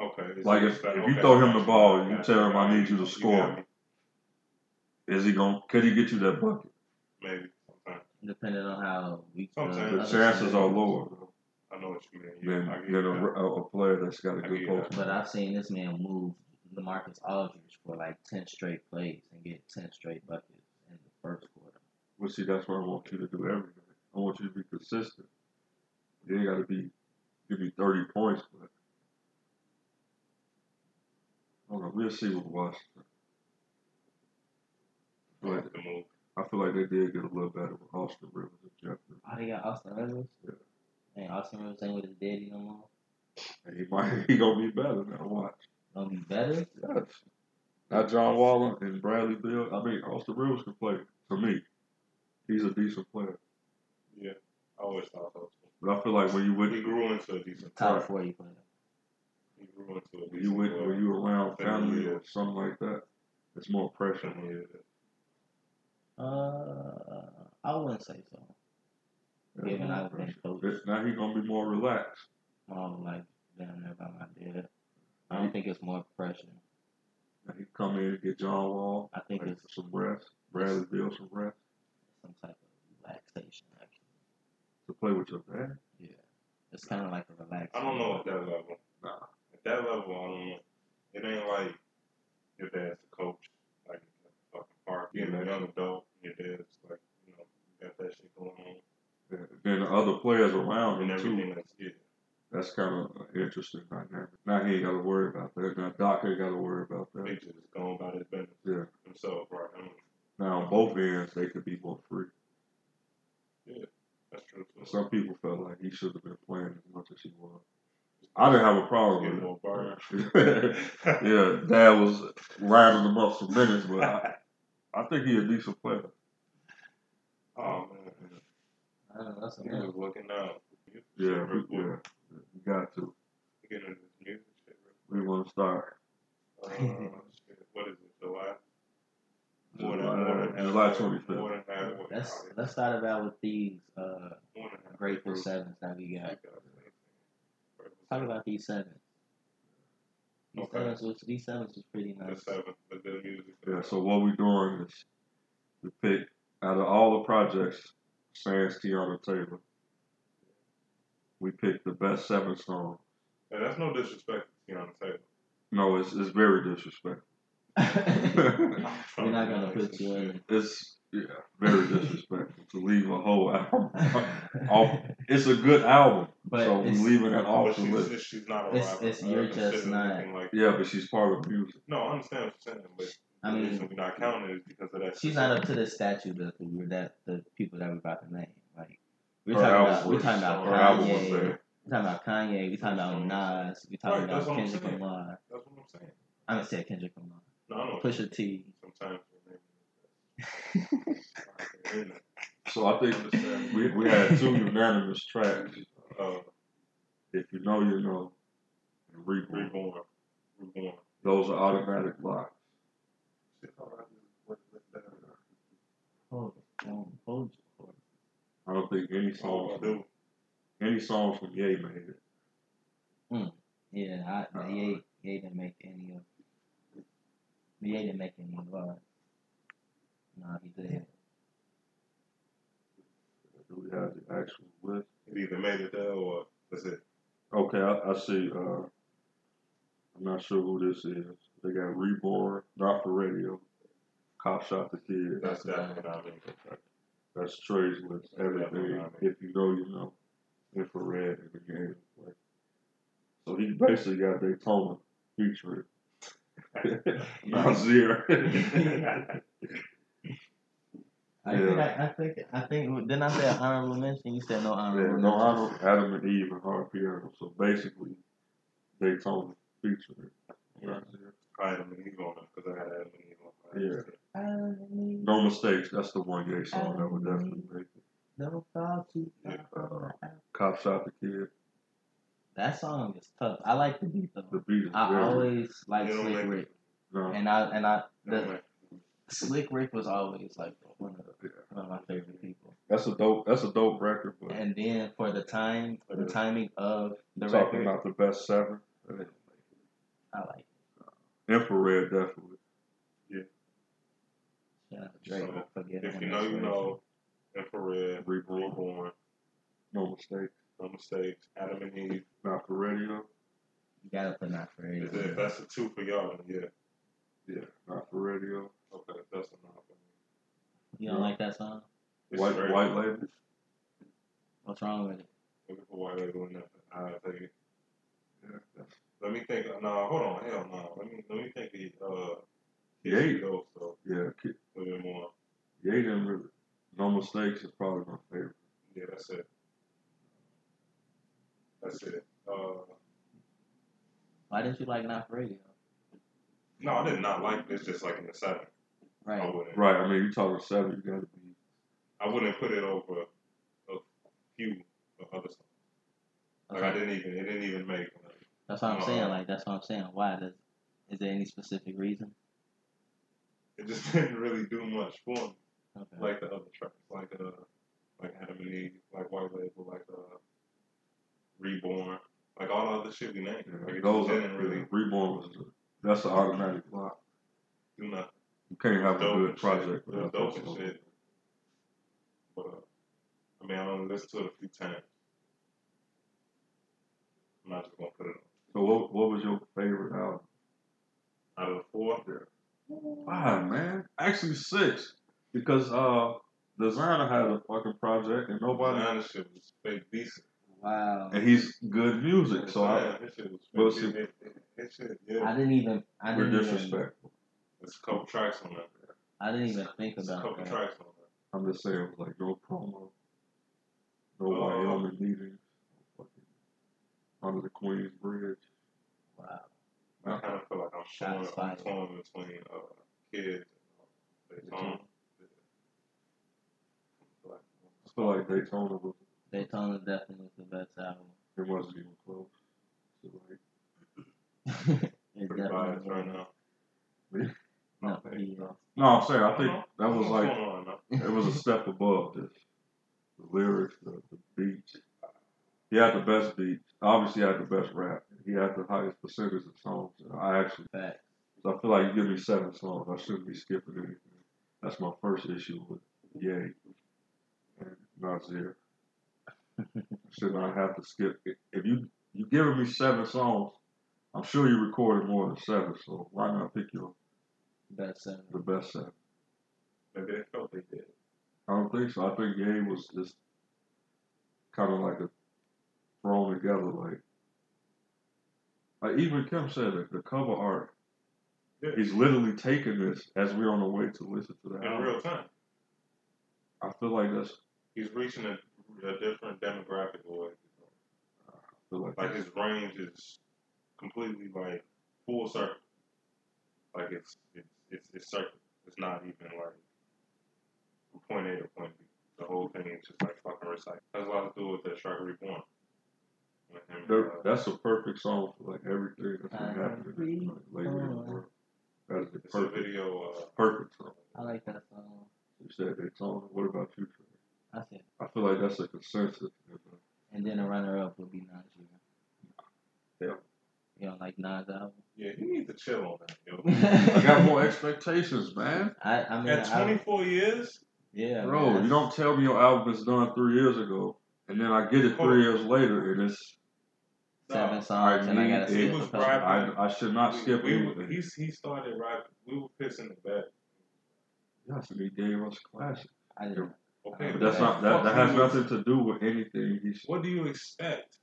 okay, it's like if, respect- if you okay, throw him the ball and you you, tell him I need you to score, me. is he going? to Can he get you that bucket? Maybe sometimes. Depending on how weak the, Sometimes. The chances are lower I know what you mean. Yeah, than I get than a, a, a player that's got a I good post. But I've seen this man move LaMarcus Aldridge for like ten straight plays and get ten straight buckets in the first quarter. Well, see, that's what I want you to do every day. I want you to be consistent. You ain't got to be give me thirty points, but I don't know. We'll see with Washington. But That's the move. I feel like they did get a little better with Austin Rivers and Jeff. Green. Oh, they got Austin Rivers. Yeah. Hey, Austin Rivers ain't with his daddy no more. And he might he gonna be better now. Watch. Gonna be better. Yes. Not John Waller and Bradley Beal. I mean, Austin Rivers can play. For me, he's a decent player. Yeah, I always thought so. But I feel like when you with He grew into a decent Top player. forty player. He grew into a decent you with player. when you around Than he family or something like that, it's more pressure. Than he is. Uh, I wouldn't say so. Yeah, Given I've been pressure. coached. It's- Now he gonna be more relaxed. Um, like down there by my dad. I don't think it's more pressure. Now he come in and get John Wall. I think like, it's some rest. Bradley Beal some rest some type of relaxation. Actually, to play with your dad. yeah, it's kind of like a relaxation. I don't know at that level. Nah. At that level, I don't know. It ain't like your dad's the coach, like at the fucking park. Being a young adult, your dad's like, you know, got that shit going on. And then the other players around And him too. everything that's, yeah. That's kind of interesting dynamic. Now he ain't got to worry about that. Now Doc ain't got to worry about that. They just going about his business Yeah. himself, right? I mean, Now on both ends, they could be more free. Yeah, that's true too. Some people felt like he should have been playing as much as he was. I didn't have a problem with more burn. it. yeah, Dad was riding him up for minutes, but I, I think he a decent player. Oh man, I know. That's a he man. was looking out. Yeah, Shit, real we, yeah, quick. you got to. Getting into this music shit. We want to start. Uh, what is it? July. More than July July More 25th. than halfway. Let's let's start about with these uh More than halfway grateful through sevens that we got. 2018. Talk about these sevens. These Okay. sevens was these sevens was pretty the nice. seven, the good music. Yeah, so what we're doing is we pick out of all the projects, sans Teyana Taylor, we pick the best seven songs. And that's no disrespect to Teyana Taylor. No, it's it's very disrespectful. We're not gonna put you in. It's yeah, very disrespectful to leave a whole album off. It's a good album, But so we it's- leaving it off the she's, list. just- she's not a It's- rapper. it's- you're just not- Like, Yeah, but she's part of music. no, I understand what you're saying, but I the mean, reason we're not counting is because of that. she's not up to the statute of the that the people that we're about to name. Like we're Her talking about we're talking about her Kanye. We're talking about Kanye. We're talking about Nas. We're talking Right, about I'm Kendrick saying. Lamar. That's what I'm saying. I didn't say Kendrick Lamar. No, I know. Pusha T. Sometimes. So I think we we had two unanimous tracks. Uh, If you know, you know. Reborn. reborn, reborn. Those are automatic locks. Hold it. Hold hold your I don't think any Oh, songs I do. any songs from Ye made it. Yeah, I, Uh, Ye, Ye didn't make any of. Ye didn't make any of ours. No, he did. Do we have the actual list? It either made it there or that's it. Okay, I, I see. Uh, I'm not sure who this is. They got Reborn, Not for Radio, Cop Shot the Kid. That's That's definitely not me. That's Trey's list. Everything. If you know, you know. Infrared in the game. Like, so he basically got Daytona featuring Nasir. I Yeah. think I, I think I think didn't I say an honorable mention? You said no honorable Yeah, no, mentions. Adam, Adam and Eve and Hard Piano. So basically, Daytona featuring Yeah. Nasir. I had a mini on it because I had a mini on. Yeah. Adam and Eve, No mistakes. That's the one gay song that would definitely make it. never fall too far Yeah. from the house. Cop Shot the Kid. That song is tough. I like the beat though. The though. beat is I very always like You don't Slick Rick, no, and I and I the man. Slick Rick was always like one of Yeah. one of my favorite people. That's a dope. That's a dope record. But And then for the time, for the timing of the talking record, about the best seven, I like. Uh, infrared definitely. it. Shout out to Drake So, If you know, you know. Infrared, Reborn. No mistakes. no mistakes. Adam and Eve. Not for radio. You gotta put not for radio. it, that's a two for y'all. Yeah. Yeah, not for radio. Okay, that's enough. You don't like that song? It's white straight. white label. What's wrong with it? Looking for white label and nothing. I take it. Yeah, Let me think. No, hold on. Hell no. Let me let me think. Of, uh, Yeah. Kiss Ghost though. yeah. Ki- A little bit more. Yeah, he didn't really. No mistakes is probably my favorite. Yeah, that's it. That's it. Uh, Why didn't you like not for radio? no, I did not like this. Just like in the seven, I Right. wouldn't. Right. I mean, you're talking seven, you gotta be. I wouldn't put it over a few of other songs. Like I didn't even. It didn't even make. Like, That's what I'm Uh, saying. Like that's what I'm saying. Why does? Is there any specific reason? it just didn't really do much for me. Okay. Like the other tracks, like uh, like Adam and Eve, like White Label, like uh, Reborn, like all the other shit we named. Yeah, Like those are, didn't really Reborn was. That's an automatic lock. do nothing. You can't have a Dope good and project shit. without Dope that and shit. But uh, I mean, I only listened to it a few times. I'm not just gonna put it on. So what? What was your favorite album? Out of the four, Five, man. Actually six, because uh, Designer had a fucking project and nobody, Designer shit was fake decent. Wow. and he's good music. So I, Designer, his shit was We'll fake see. decent. It- it- His shit, I didn't even. I we're didn't even. disrespectful. There's a couple tracks on there. I didn't even think about couple that. tracks on there. I'm just saying, it was like no promo, no Oh. Wyoming meetings, fucking under the Queens Bridge. Wow. I kind of feel like I'm showing, Shots I'm fired. torn between uh, kids and uh, Daytona. Like, I feel like Daytona was Daytona definitely was the best album. it wasn't even close. So like it pretty biased definitely right was. now. Me? No, Okay. he, uh, No, I'm saying I think that was like going on now? it was a step above this. The lyrics, the, the beats. He had the best beats. Obviously, he had the best rap. He had the highest percentage of songs. And I actually, fact. I feel like you give me seven songs, I shouldn't be skipping anything. That's my first issue with Ye and Nasir. I should not have to skip. If you you giving me seven songs, I'm sure you recorded more than seven. So why not pick your Best seven. the best seven? Maybe they felt they did. I don't think so. I think Ye was just kind of like a thrown together, like. Like even Kim said it, the cover art. Yeah. He's literally taking this as we're on the way to listen to that. In album. real time. I feel like that's. He's reaching a, a different demographic or like, like his range is completely like full circle. Like it's it's it's, it's circle. It's not even like from point A to point B. The whole thing is just like fucking recycle. Has a lot to do with the Shark Reborn. With him, uh, that's a perfect song for like everything that's been I happening like, lately in the agree. world. That is the it's a perfect, video. Uh, perfect song. I like that song. You said that song. What about you? Trey? I said, I feel like that's a consensus. and then a runner up would be Nas. Yeah. You don't like Nas album? yeah, he needs to chill on that. Yo. I got more expectations, man. I, I mean, At I, 24 years, yeah, Bro, man, you don't tell me your album is done three years ago, and then I get it three years later, and it's seven Nah, songs, and I need- gotta he skip was rapping. I, I should not we, skip we, anything. he's, he started rapping. We were pissing the bed. Yes, and he gave us classic. I didn't. Okay, But that's not that, that has nothing to do with anything. He What do you expect?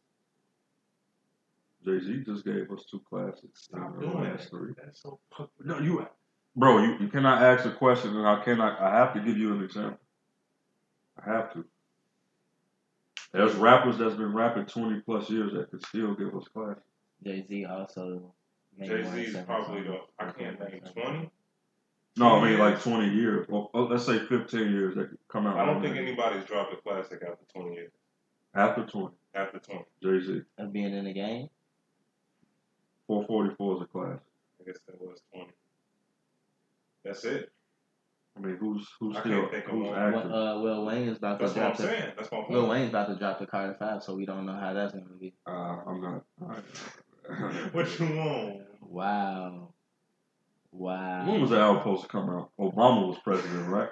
Jay Z just gave us two classics. Stop in the doing last that. three. That's so fucking. No, you, bro, you, you cannot ask a question, and I cannot. I have to give you an example. I have to. There's rappers that's been rapping 20 plus years that could still give us classics. Jay Z also. Jay Z is probably the. I can't name 20. No, I mean like 20 years. Well, oh, let's say 15 years that could come out. I don't think now. anybody's dropped a classic after 20 years. After 20, After 20. Jay Z. Of being in the game. 444 is a class. I guess that was 20. That's it. I mean, who's who's I still can't think of who's one. active? Well, uh, Lil Wayne is about to That's what I'm drop the. saying. That's my point. Lil Wayne's about to drop the Carter Five, so we don't know how that's gonna be. Uh, I'm not. alright. What you want? Wow. Wow. when was the album supposed to come out? Obama was president, right?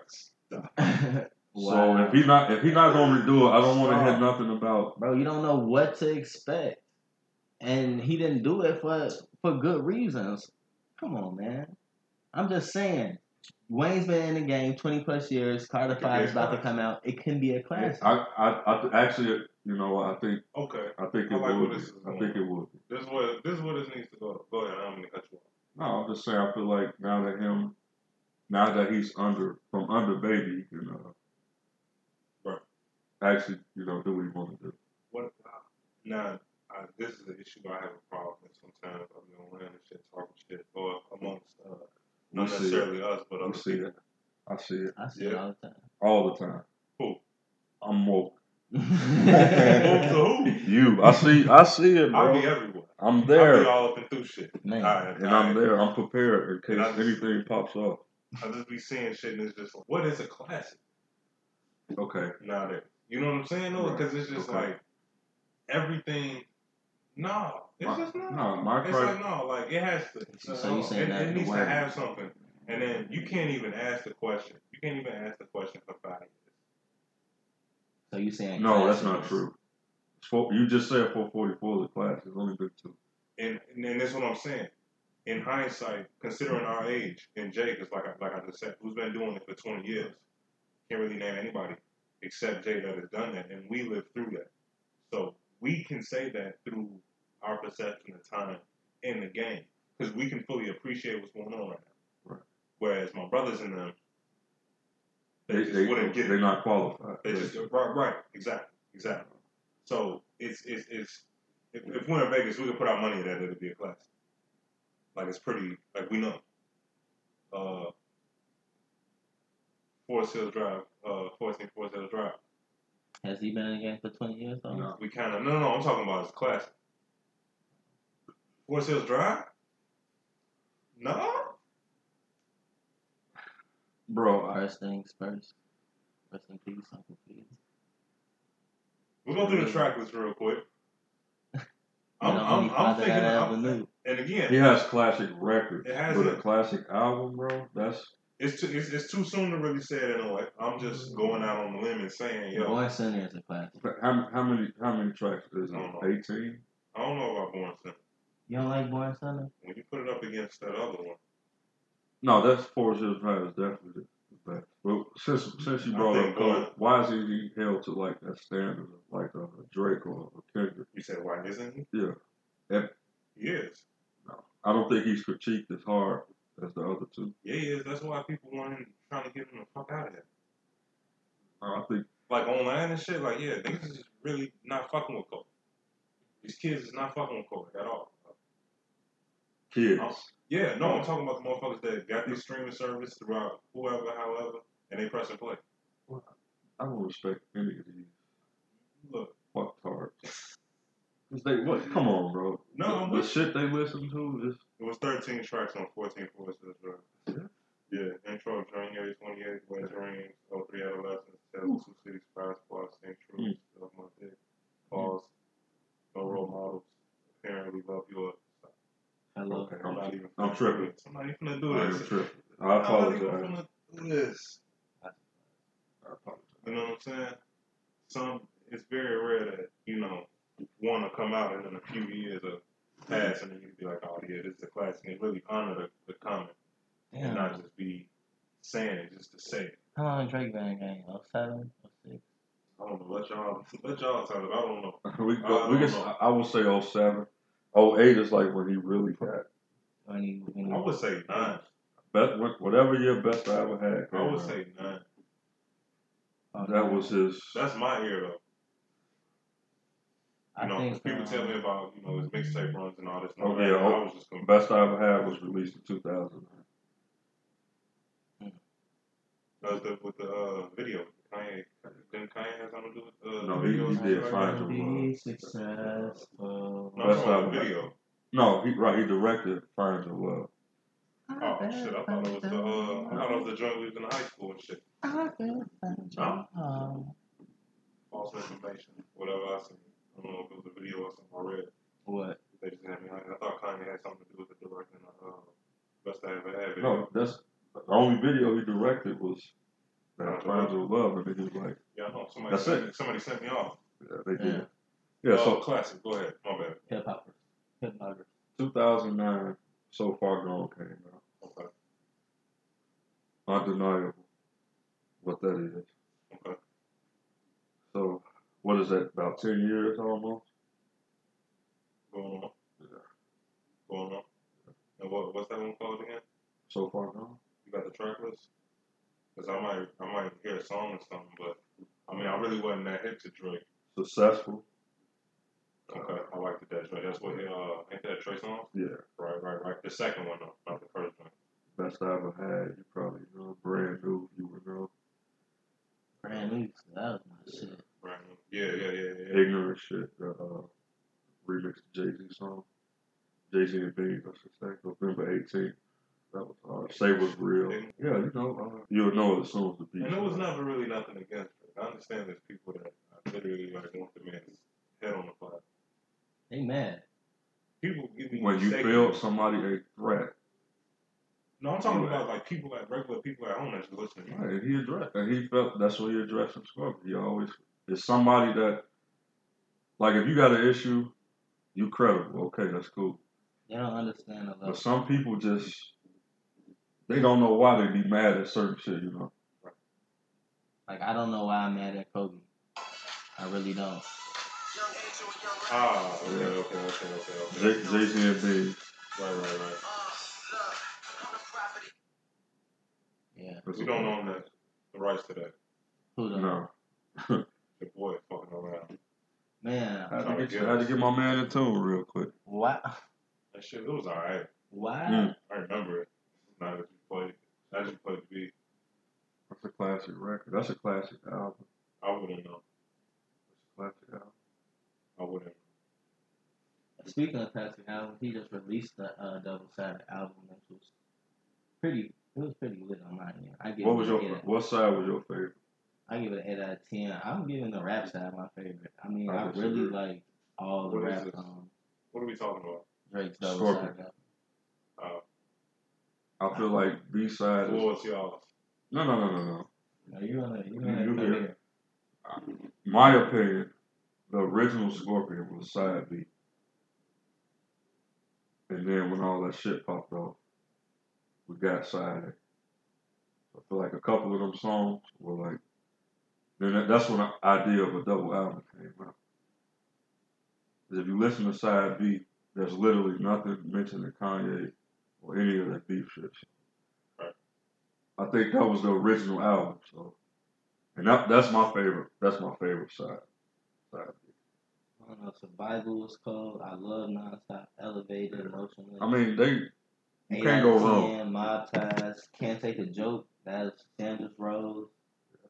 wow. So if he not if he not gonna redo it, I don't want to hear nothing about. Bro, you don't know what to expect. And he didn't do it for for good reasons. Come on, man. I'm just saying. Wayne's been in the game 20 plus years. Carter It could 5 is about to come out. It can be a classic. I I, I th- actually, you know, I think Okay. I think I it like would. this Be. I think it would. Be. This is what this is where this needs to go. Go ahead. I'm gonna cut you off. No, I'm just saying. I feel like now that him, now that he's under from under baby, you know, Right. actually, you know, do what he want to do. What? Now, I, this is an issue I have a problem with. Sometimes I'll be on random shit, talking shit, or amongst uh, not We it. necessarily us, but I other see it. I see it I see it all the time. all the time. Who? I'm woke. Who to who? You, I see, I see it, Bro. I'll be everywhere. I'm there. I'll be all up and through shit. Man. All right, and all I'm right. there. I'm prepared in And case just- anything pops up. I just be seeing shit, and it's just like, what is a classic Okay. nowadays? You know what I'm saying? No, Right. because it's just Okay. like everything. No, it's My- just not. no, my it's cri- like no, like it has to. So uh, you saying it, that it the needs to have something, and then you can't even ask the question. You can't even ask the question for five years. So you saying No, that's not true. Four- You just said 444 is a class. It's only been two. And and that's what I'm saying. In hindsight, considering our age, and Jake is like I, like I just said, who's been doing it for 20 years, can't really name anybody except Jay that has done that, and we lived through that. So we can say that through our perception of time in the game, because we can fully appreciate what's going on right now. Right. Whereas my brothers and them, they, They, just they, wouldn't get they're it. not qualified. They just right, right, exactly, exactly. So it's it's it's if, if we're in Vegas, we can put our money in that it'll be a classic. Like it's pretty, like we know. Uh, Forest Hills Drive, uh, 14 Forest Hills Drive. Has he been in the game for 20 years though? No. We kind of no, no, no. I'm talking about his classic. Forest Hills Drive. No, bro. I, First things first. Rest in peace, Uncle P. We're gonna do the track list real quick. I'm, You know, I'm, I'm thinking, that I I'm- and again, he has classic records, It has but a it. classic album, bro. That's it's too it's, it's too soon to really say it in a way. I'm just mm. going out on the limb and saying, yo, Born Sinner is a classic. how, how many how many tracks is I it? Eighteen. I don't know about Born Sinner. You don't like Born Sinner? When you put it up against that other one, No, that's Four Zero Drive is definitely the the best. But since since you brought think up Cole, why is he held to like that standard of like a Drake or a Kendrick? you said, why isn't he? Yeah, He is. no, I don't think he's critiqued as hard as the other two. Yeah, he is. That's why people want him trying to get him the fuck out of here. I think Like online and shit, like yeah, niggas is really not fucking with Cole. These kids is not fucking with Cole at all. Kids. Oh. Yeah, no, I'm talking about the motherfuckers that got this streaming service throughout whoever, however, and they press and play. I don't respect any of these Look, fucktards. Cause they what? Come on, bro. No, the, I'm the shit they listen to is it was 13 tracks on 14 voices, bro. Yeah. Yeah, intro, January 28th, West Rings, 03 Adolescence, Tales of Two Cities, Fire Squad, St. Truth, Love My Dick, Pause, No Role Models, Apparently Love Yours. Hello. okay. I'm I'm, not even I'm finna tripping. do this. I'm not even finna do I am this. tripping. I I'm not even apologize. finna do this. I apologize. You know what I'm saying? Some it's very rare that you know one will come out and in a few years of pass and then you'd be like, oh yeah, this is a classic. And really honor the, the comment and not just be saying it just to say it. How long Drake been in the game? 07? 06? I don't know. Let y'all let y'all tell it. I don't know. we I go, we don't can, know. I will say 07. 08 is like when he really got When you, I would say nine. best whatever year best I ever had. I would man. say nine. oh, that was his. That's my ear though. I You know, 'cause think, people um, tell me about you know his mixtape runs and all this. and Oh, all yeah, oh. I was just gonna best I ever had was released in 2009. That was the, with the uh, video. Kanye didn't Kanye have something to do with uh, No, the he- video? he and did shit like Find Be Your successful. No, I'm Best talking about album. the video. No, he right. He directed Find Your Love. Oh shit! I thought it was the uh, I thought it was the joint we was in high school and shit. Huh? False information, whatever I seen. I don't know if it was a video or something I read. What? They just had me. I, I thought Kanye had something to do with the directing of uh, Best I Ever Had video. No, that's the only video he directed was that Find Your Love, and then he was like, Yeah, I know. Somebody That's sent it. me, somebody sent me off. yeah, they did. Yeah, oh, so classic. Go ahead. My bad. Hip hoppers. Hip 2009, So Far Gone came out. Okay. Undeniable what that is. Okay. So, what is that, about 10 years almost? Going on. Yeah. Going on. And what what's that one called again? So Far Gone? You got the track list? Cause I might I might hear a song or something, but I mean I really wasn't that hip to Drake. Successful? Okay, I liked that Drake. That's what he, uh ain't that Trey Songz? Yeah. Right, right, right. The second one though, not the first one. Best I ever had. You probably know. Brand new, you would know. Brand new. That was my shit. Right. Yeah, yeah, yeah, yeah. Ignorant shit. The uh, remix Jay Z song. Jay Z and Beans, I should say. November 18th. That was hard. Say was real. Yeah, you know. Uh, you'll know it as soon as the beat. And there was starts. never really nothing against it. I understand there's people that uh, literally like want the man's head on the fire. They mad. People give me When you mistaken- feel somebody a threat, No, I'm talking Right. about like people like regular people at home that's listening. to right, and he addressed, and he felt that's what he addressed in struggle. He always is somebody that, like, if you got an issue, you credible. Okay, that's cool. They don't understand the But some people just they don't know why they be mad at certain shit. You know, Like, I don't know why I'm mad at Kobe. I really don't. Ah, okay, okay, okay, okay, Jay okay. Jay Z and B. Right, right, right. Yeah. We don't own that, the rights to that. Who don't? No, The boy fucking around. Man, I had to to get, get I had to get my man in tune real quick. why? That shit, it was alright. Why? Mm. I remember it. Now that you played, as you played the beat, That's a classic record. That's a classic album. I wouldn't know. That's a classic album. I wouldn't. Speaking of classic albums, he just released the uh, double sided album, which was pretty It was pretty lit on my end. I give What it was your eight what side was your favorite? I give it an eight out of ten. I'm giving the rap side my favorite. I mean, I I, really like all the What is rap this? um What are we talking about? Drake's double Scorpion. side. Uh, I feel like B side is what was y'all? no no no no no. No, you're gonna you're gonna you put hear. My opinion, the original Scorpion was side B. And then when all that shit popped off, we got side A. I feel like a couple of them songs were like, then that, that's when the idea of a double album came out. If you listen to side B, there's literally nothing mentioned mentioning Kanye or any of that beef shit. Right. I think that was the original album, so. And that, that's my favorite. That's my favorite side. I don't know. Survival was cold. I love nonstop. Elevated, emotionless. I mean, they you can't go wrong. 10, Mob ties. Can't take a joke. That's Sandra's Rose.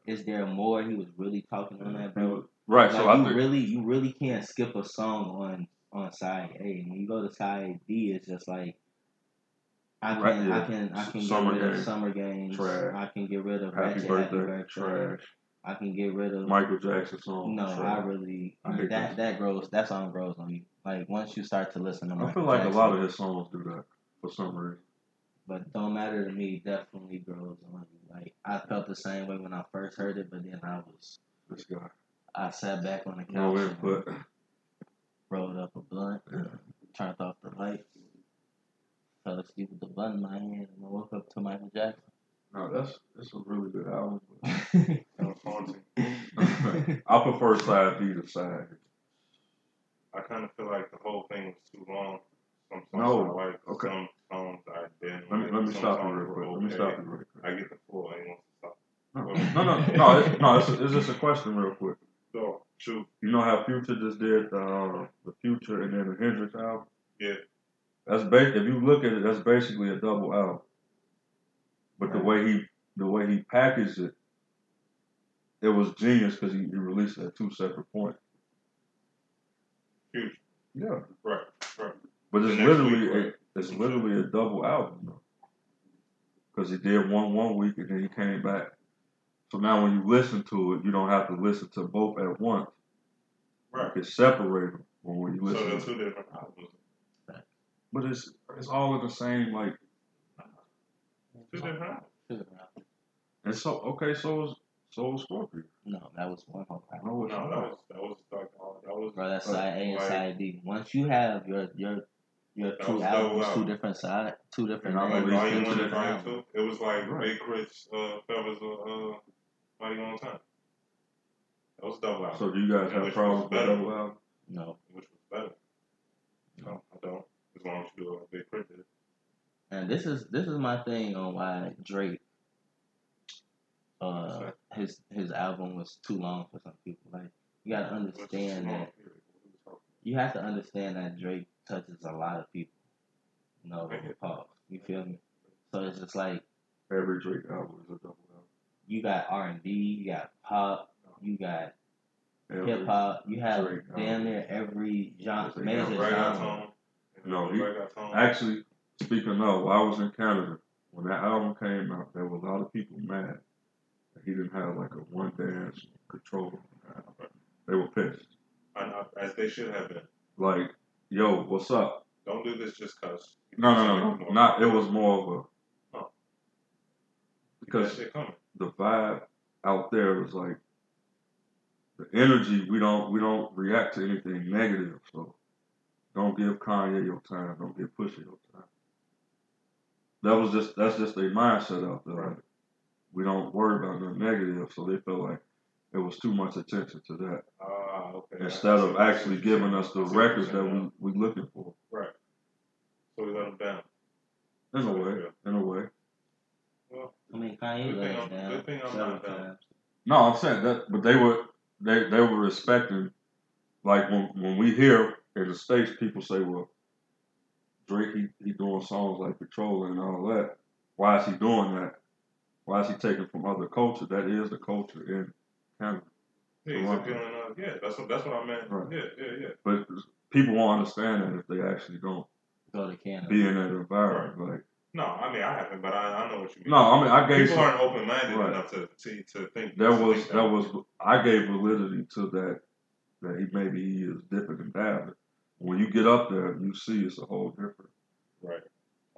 Is there more? He was really talking on that mm-hmm. beat. Right. Like so I you think really, you really can't skip a song on on side A. When you go to side B, it's just like I can, Right, I can, I can Summer get rid Games, of summer games. trash. I can get rid of Happy Ratchet, Birthday, Happy Birthday. trash. I can get rid of Michael Jackson song. No, trash. I really I that those. that grows. That song grows on you. Like once you start to listen to. I feel like Jackson, a lot of his songs do that for some reason. But don't matter to me. Definitely grows on you. Like I felt the same way when I first heard it, but then I was This guy. I sat back on the couch No input. rolled up a blunt, turned off the lights, fell asleep with the blunt in my hand, and I woke up to Michael Jackson. No, that's that's a really good album. That was haunting. but I prefer side B to side. A. I kind of feel like the whole thing was too long. Some songs No, I like, okay. some songs I didn't. Let me like, let me stop you real were quick. Let me okay. stop you real quick. I get the full. I ain't want to stop. No, no, no, no. It's, no, it's, it's just a question real quick. So, shoot. You know how Future just did the uh, the Future and then the Hendrix album. Yeah. That's ba- if you look at it, that's basically a double album. But the way he the way he packaged it, it was genius because he, he released it at two separate points. Huge. Yeah, Right. Right. but it's literally week, a, right? it's literally a double album. Because he did one one week and then he came back. So now when you listen to it, you don't have to listen to both at once. Right. You can separate them when you So listen. they're two different albums. But it's it's all in the same like. Two different albums. Figure it out. And so okay, so is so is Scorpio. No, that was one whole album. No, No, that was that was like uh, that was Bro, that's Uh, side A and like- side B. Once you have your your your That two was double albums, two different side, two different And I names, believe volume two into one and different volume two. It was like Right. Big K.R.I.T. uh, Feathers uh, Mighty on Time. That was double album, So do you guys And have which problems was with better. double album? No, which was better. No, I don't. As long as you do a Big K.R.I.T. did. And this is this is my thing on why Drake, uh, his his album was too long for some people. Like you gotta understand that period. What we was talking you have to understand that Drake touches a lot of people. You know, Okay. pause. You feel me? So it's just like Every Drake album is a double album. you got R and B, you got pop, you got hip hop, you have Drake damn album. near every genre, They major genre. No, he- Actually, speaking of, I was in Canada, when that album came out, there were a lot of people mad that he didn't have like a one dance control. They were pissed. I know, as they should have been. Like, yo, what's up? Don't do this just cause. No, no, no, no. Not. It was more of a Oh. because that shit coming. the vibe out there was like the energy. We don't we don't react to anything negative. So don't give Kanye your time. Don't give Pusha your time. That was just that's just their mindset out there. Like, we don't worry about nothing negative. So they felt like it was too much attention to that Ah, okay. instead I of see actually you're giving saying. us the I see what you're records that we we looking for. Right. So we let them down. In a way, in a way. Well, I mean, Kanye Good let thing us I'm- down good thing I'm several not down. times. No, I'm saying that, but they were they they were respecting. Like when when we hear in the states, people say, "Well, Drake he, he doing songs like Patrol and all that. Why is he doing that? Why is he taking from other culture? That is the culture in Canada. yeah, he's appealing. Uh, yeah, that's what that's what I meant. Right. Yeah, yeah, yeah. But people won't understand that if they actually don't Go to Canada. be in that environment. Like No, I mean I haven't, but I, I know what you mean. No, I mean I gave people some, aren't open minded Right. enough to, to to think. there to was think that was I gave validity to that that he maybe he is dipping and dabbing. When you get up there, you see it's a whole different. right.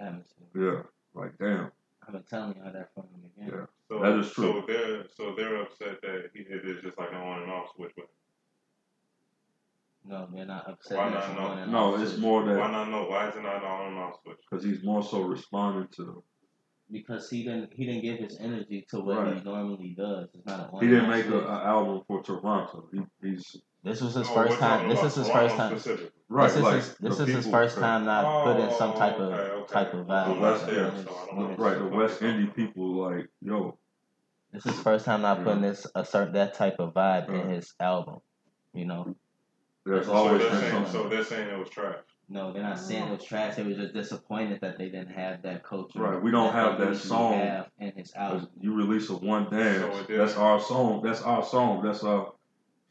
I Yeah, like damn. I've been telling y'all that from the beginning. Yeah. So That is true. So they're so they're upset that he, it is just like an on and off switch. But No, they're not upset. Why not it's no? No, it's two. more why that not? No, why is it not an on and off switch? because he's more so responding to. because he didn't he didn't give his energy to what Right. he normally does. It's not an He didn't make an switch. album for Toronto. He, he's This was his Oh, first time. This is his first time. specifically. right. this is like his, this the is his people- first time not putting some Oh, type of okay, okay. type of vibe. I'm not in his- so I don't in know. his- Right, the West Indie people like yo. This is his first time not Yeah. putting this a certain that type of vibe in his album. You know, There's So So always they're been saying so they're saying it was trash. no, they're not saying it was trash. They were just disappointed that they didn't have that culture. Right, we don't have that song. have in his album. you release a one dance. So that's our song. That's our song. That's uh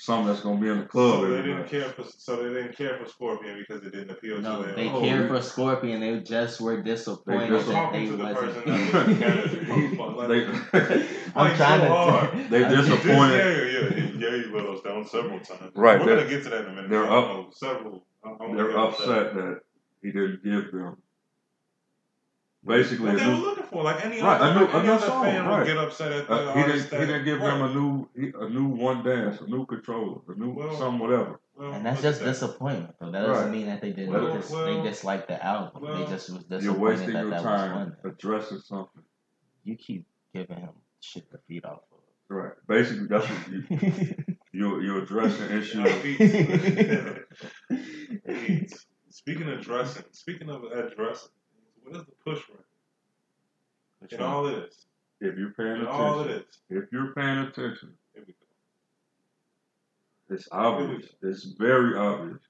something that's gonna be in the club. So they didn't night. care for so they didn't care for Scorpion because it didn't appeal No, to them. they Oh, cared we- for Scorpion. They just were disappointed just- that they to the wasn't. person that was candidate. They, I'm trying so to. hard. they I'm- disappointed. Yeah, yeah, yeah. Gary let us down several times. Right, We're gonna get to that in a minute. they're up- Several. I'm They're get that. upset that he didn't give them. Basically, What a they were looking for, like any Right, other, a new- like any other song, fan right. would get upset at the uh, he didn't. artist He didn't give right. them a new, a new one dance, a new Controlla, a new Well, some whatever. Well, And that's just that. disappointment, though. That doesn't Right. mean that they didn't Well, dis- well, they disliked the album. well, they just was You're disappointed wasting that your that was time one. addressing something. You keep giving him shit to feed off of. Right. Basically, that's what you of. you you're addressing issues. Now, Beats. Beats. Speaking of dressing, speaking of addressing, what is the push In one? all it is. If you're paying In all attention, if you're paying attention, Here we go. it's obvious. It's very obvious.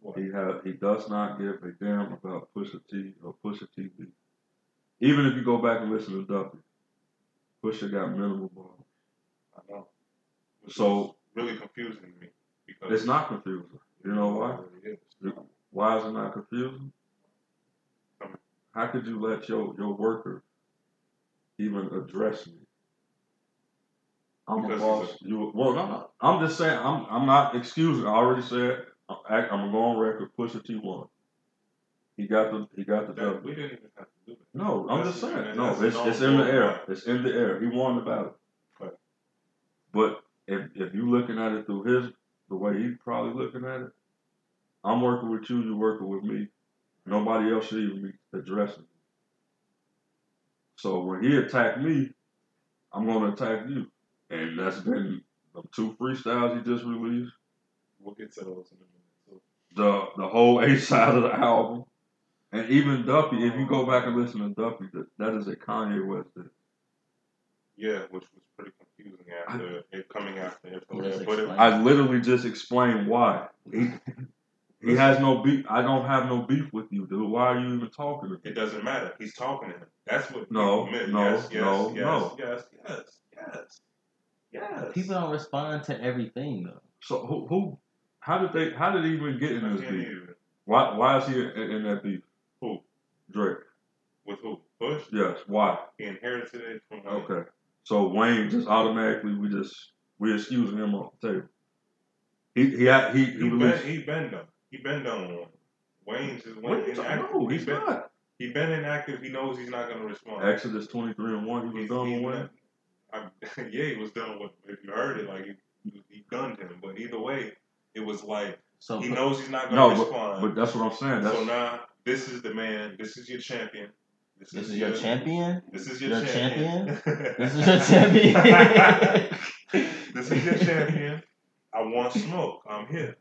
What? He has he does not give a damn about Pusha T or Pusha TV. Even if you go back and listen to Duppy, Pusha got minimal balls. I know. Which So- really confusing to me because It's not confusing. You know why? It. Why is it not confusing? How could you let your your worker even address me? I'm Because a boss. You well, no. I'm just saying. I'm I'm not excusing. I already said. I'm, I'm gonna go on record. Pusha T won. He got the he got the That, W. we didn't even have to do that. No, I'm That's- just saying. No, it's it's in the air. It's in the air. He won the battle. Right. But if if you looking at it through his the way he's probably looking at it, I'm working with you. You're working with me. Nobody else should even be addressing. me. So when he attacked me, I'm gonna attack you, and that's been the two freestyles he just released. We'll get to those in a minute. So, the the whole A side of the album, and even Duppy. If you go back and listen to Duppy, that, that is a Kanye West. hit. yeah, which was pretty confusing after it coming after it. Well, but it. I literally just explained why. He, he has no beef. I don't have no beef with you, dude. Why are you even talking to me? it doesn't matter. He's talking to him. That's what No, people meant. no, yes, yes, no, yes, no. yes, yes, yes, yes. People don't respond to everything though. So who, who how did they? How did he even get in this beef? even. Why why is he in, in that beef? Who? Drake. With who? Bush? Yes. Why? He inherited it from Wayne. Okay. So Wayne just automatically we just we excusing him off the table. He he had, he, he He been released. he been done. He been done one. Wayne's just What went are you talking- inactive. No, he he's been not. he been inactive. He knows he's not gonna respond. Exodus twenty three and one. He was He's- done he's with Wayne. I, yeah, he was done with. If you heard it, like he, he gunned him. But either way, it was like So he knows he's not gonna but, respond. but that's what I'm saying. That's so now this is the man. This is your champion. this is your champion. This is your, Your champion. This is your champion. this is your champion. I want smoke. I'm here.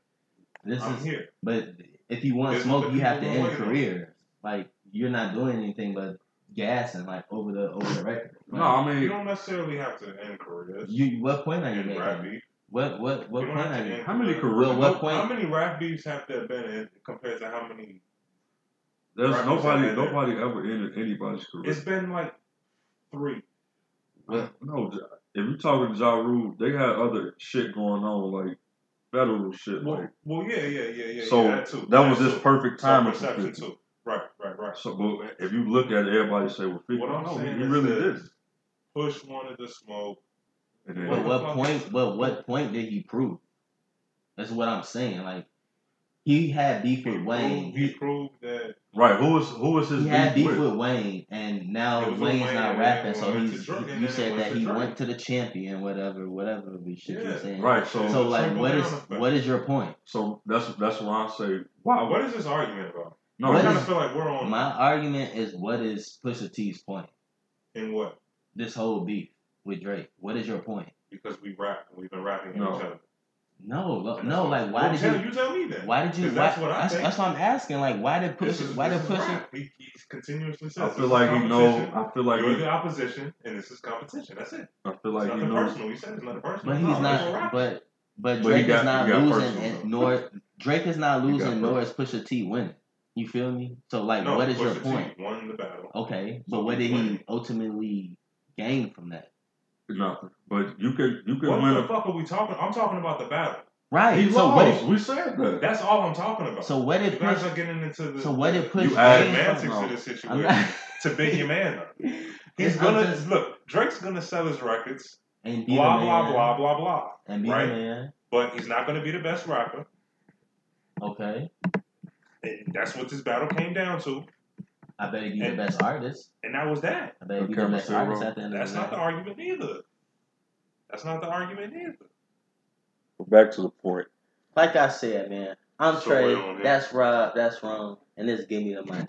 This I'm is, here. but if you want This is smoke, you have to end waiting on. Like you're not doing anything but gas and like over the over the record. no. I mean You don't necessarily have to end careers. you what point are you in rap making? beef. What what what You point have are you? how many careers. careers? Well, what point? How many rap beefs have there been in, compared to how many? There's rappers nobody. there? Nobody ever ended anybody's career. It's been like three. no, if you're talking Ja Rule, they had other shit going on, like federal shit. Well, like well, yeah, yeah, yeah, yeah. so yeah, that, too. that was too. just perfect timing. for Self-perception 50. too. Right, right, right. Right. So, but if you look at it, everybody say, "Well, 50." What I'm no, saying he really this. did. Push wanted to smoke. And But What the what point? is- But what point did he prove? That's what I'm saying. Like he had beef He with Wayne. proved, he He, proved that right? Who was who was his he had beef with? with Wayne, and now It was with Wayne's Wayne, not rapping. So he's Drake, you said that he Drake. went to the champion, whatever, whatever we should Yeah. be saying. Right. So, So like, Trickle what down is effect. what is your point? so that's that's why I say, why? what is this argument about? No, I kind of feel like we're on My argument is what is Pusha T's point? in what This whole beef with Drake. What is your point? because we rap. We've been rapping at No. each other. No, lo- no. Like, why well, did tell, you? you tell me then? Why did you? Why, that's what I that's, think. that's what I'm asking. Like, why did This Pusha? is- Why did this is Pusha? rap. He, he continuously says I feel like he know. I feel like You're he, the opposition, and this is competition. That's it. I feel like he nothing knows. personal. He said it's nothing personal. But he's No, not. rap But but But Drake got- is not losing, personal, and nor Drake is not losing, nor is Pusha T winning. You feel me? So like, No, what is your Pusha T point? Won the battle. Okay, So but what did he ultimately gain from that? Nothing. But you could you could What win the a. fuck are we talking? I'm talking about the battle. Right. He so what? lost. We said that. That's all I'm talking about. so what you did guys Push? are getting into the So what did Push You add gain semantics from? of this situation not- to big your man up. He's gonna just- look. Drake's gonna sell his records. and be Blah the blah man, blah blah blah. and be right? the man. But he's not gonna be the best rapper. Okay, And that's what this battle came down to. I bet he be the best artist. And that was that. I bet he be the best artist Rowe. at the end That's of the not the argument either. That's not the argument either. But back to the point. Like I said, man, I'm So Trey. on it. That's Rob. That's wrong. And this give me the mic.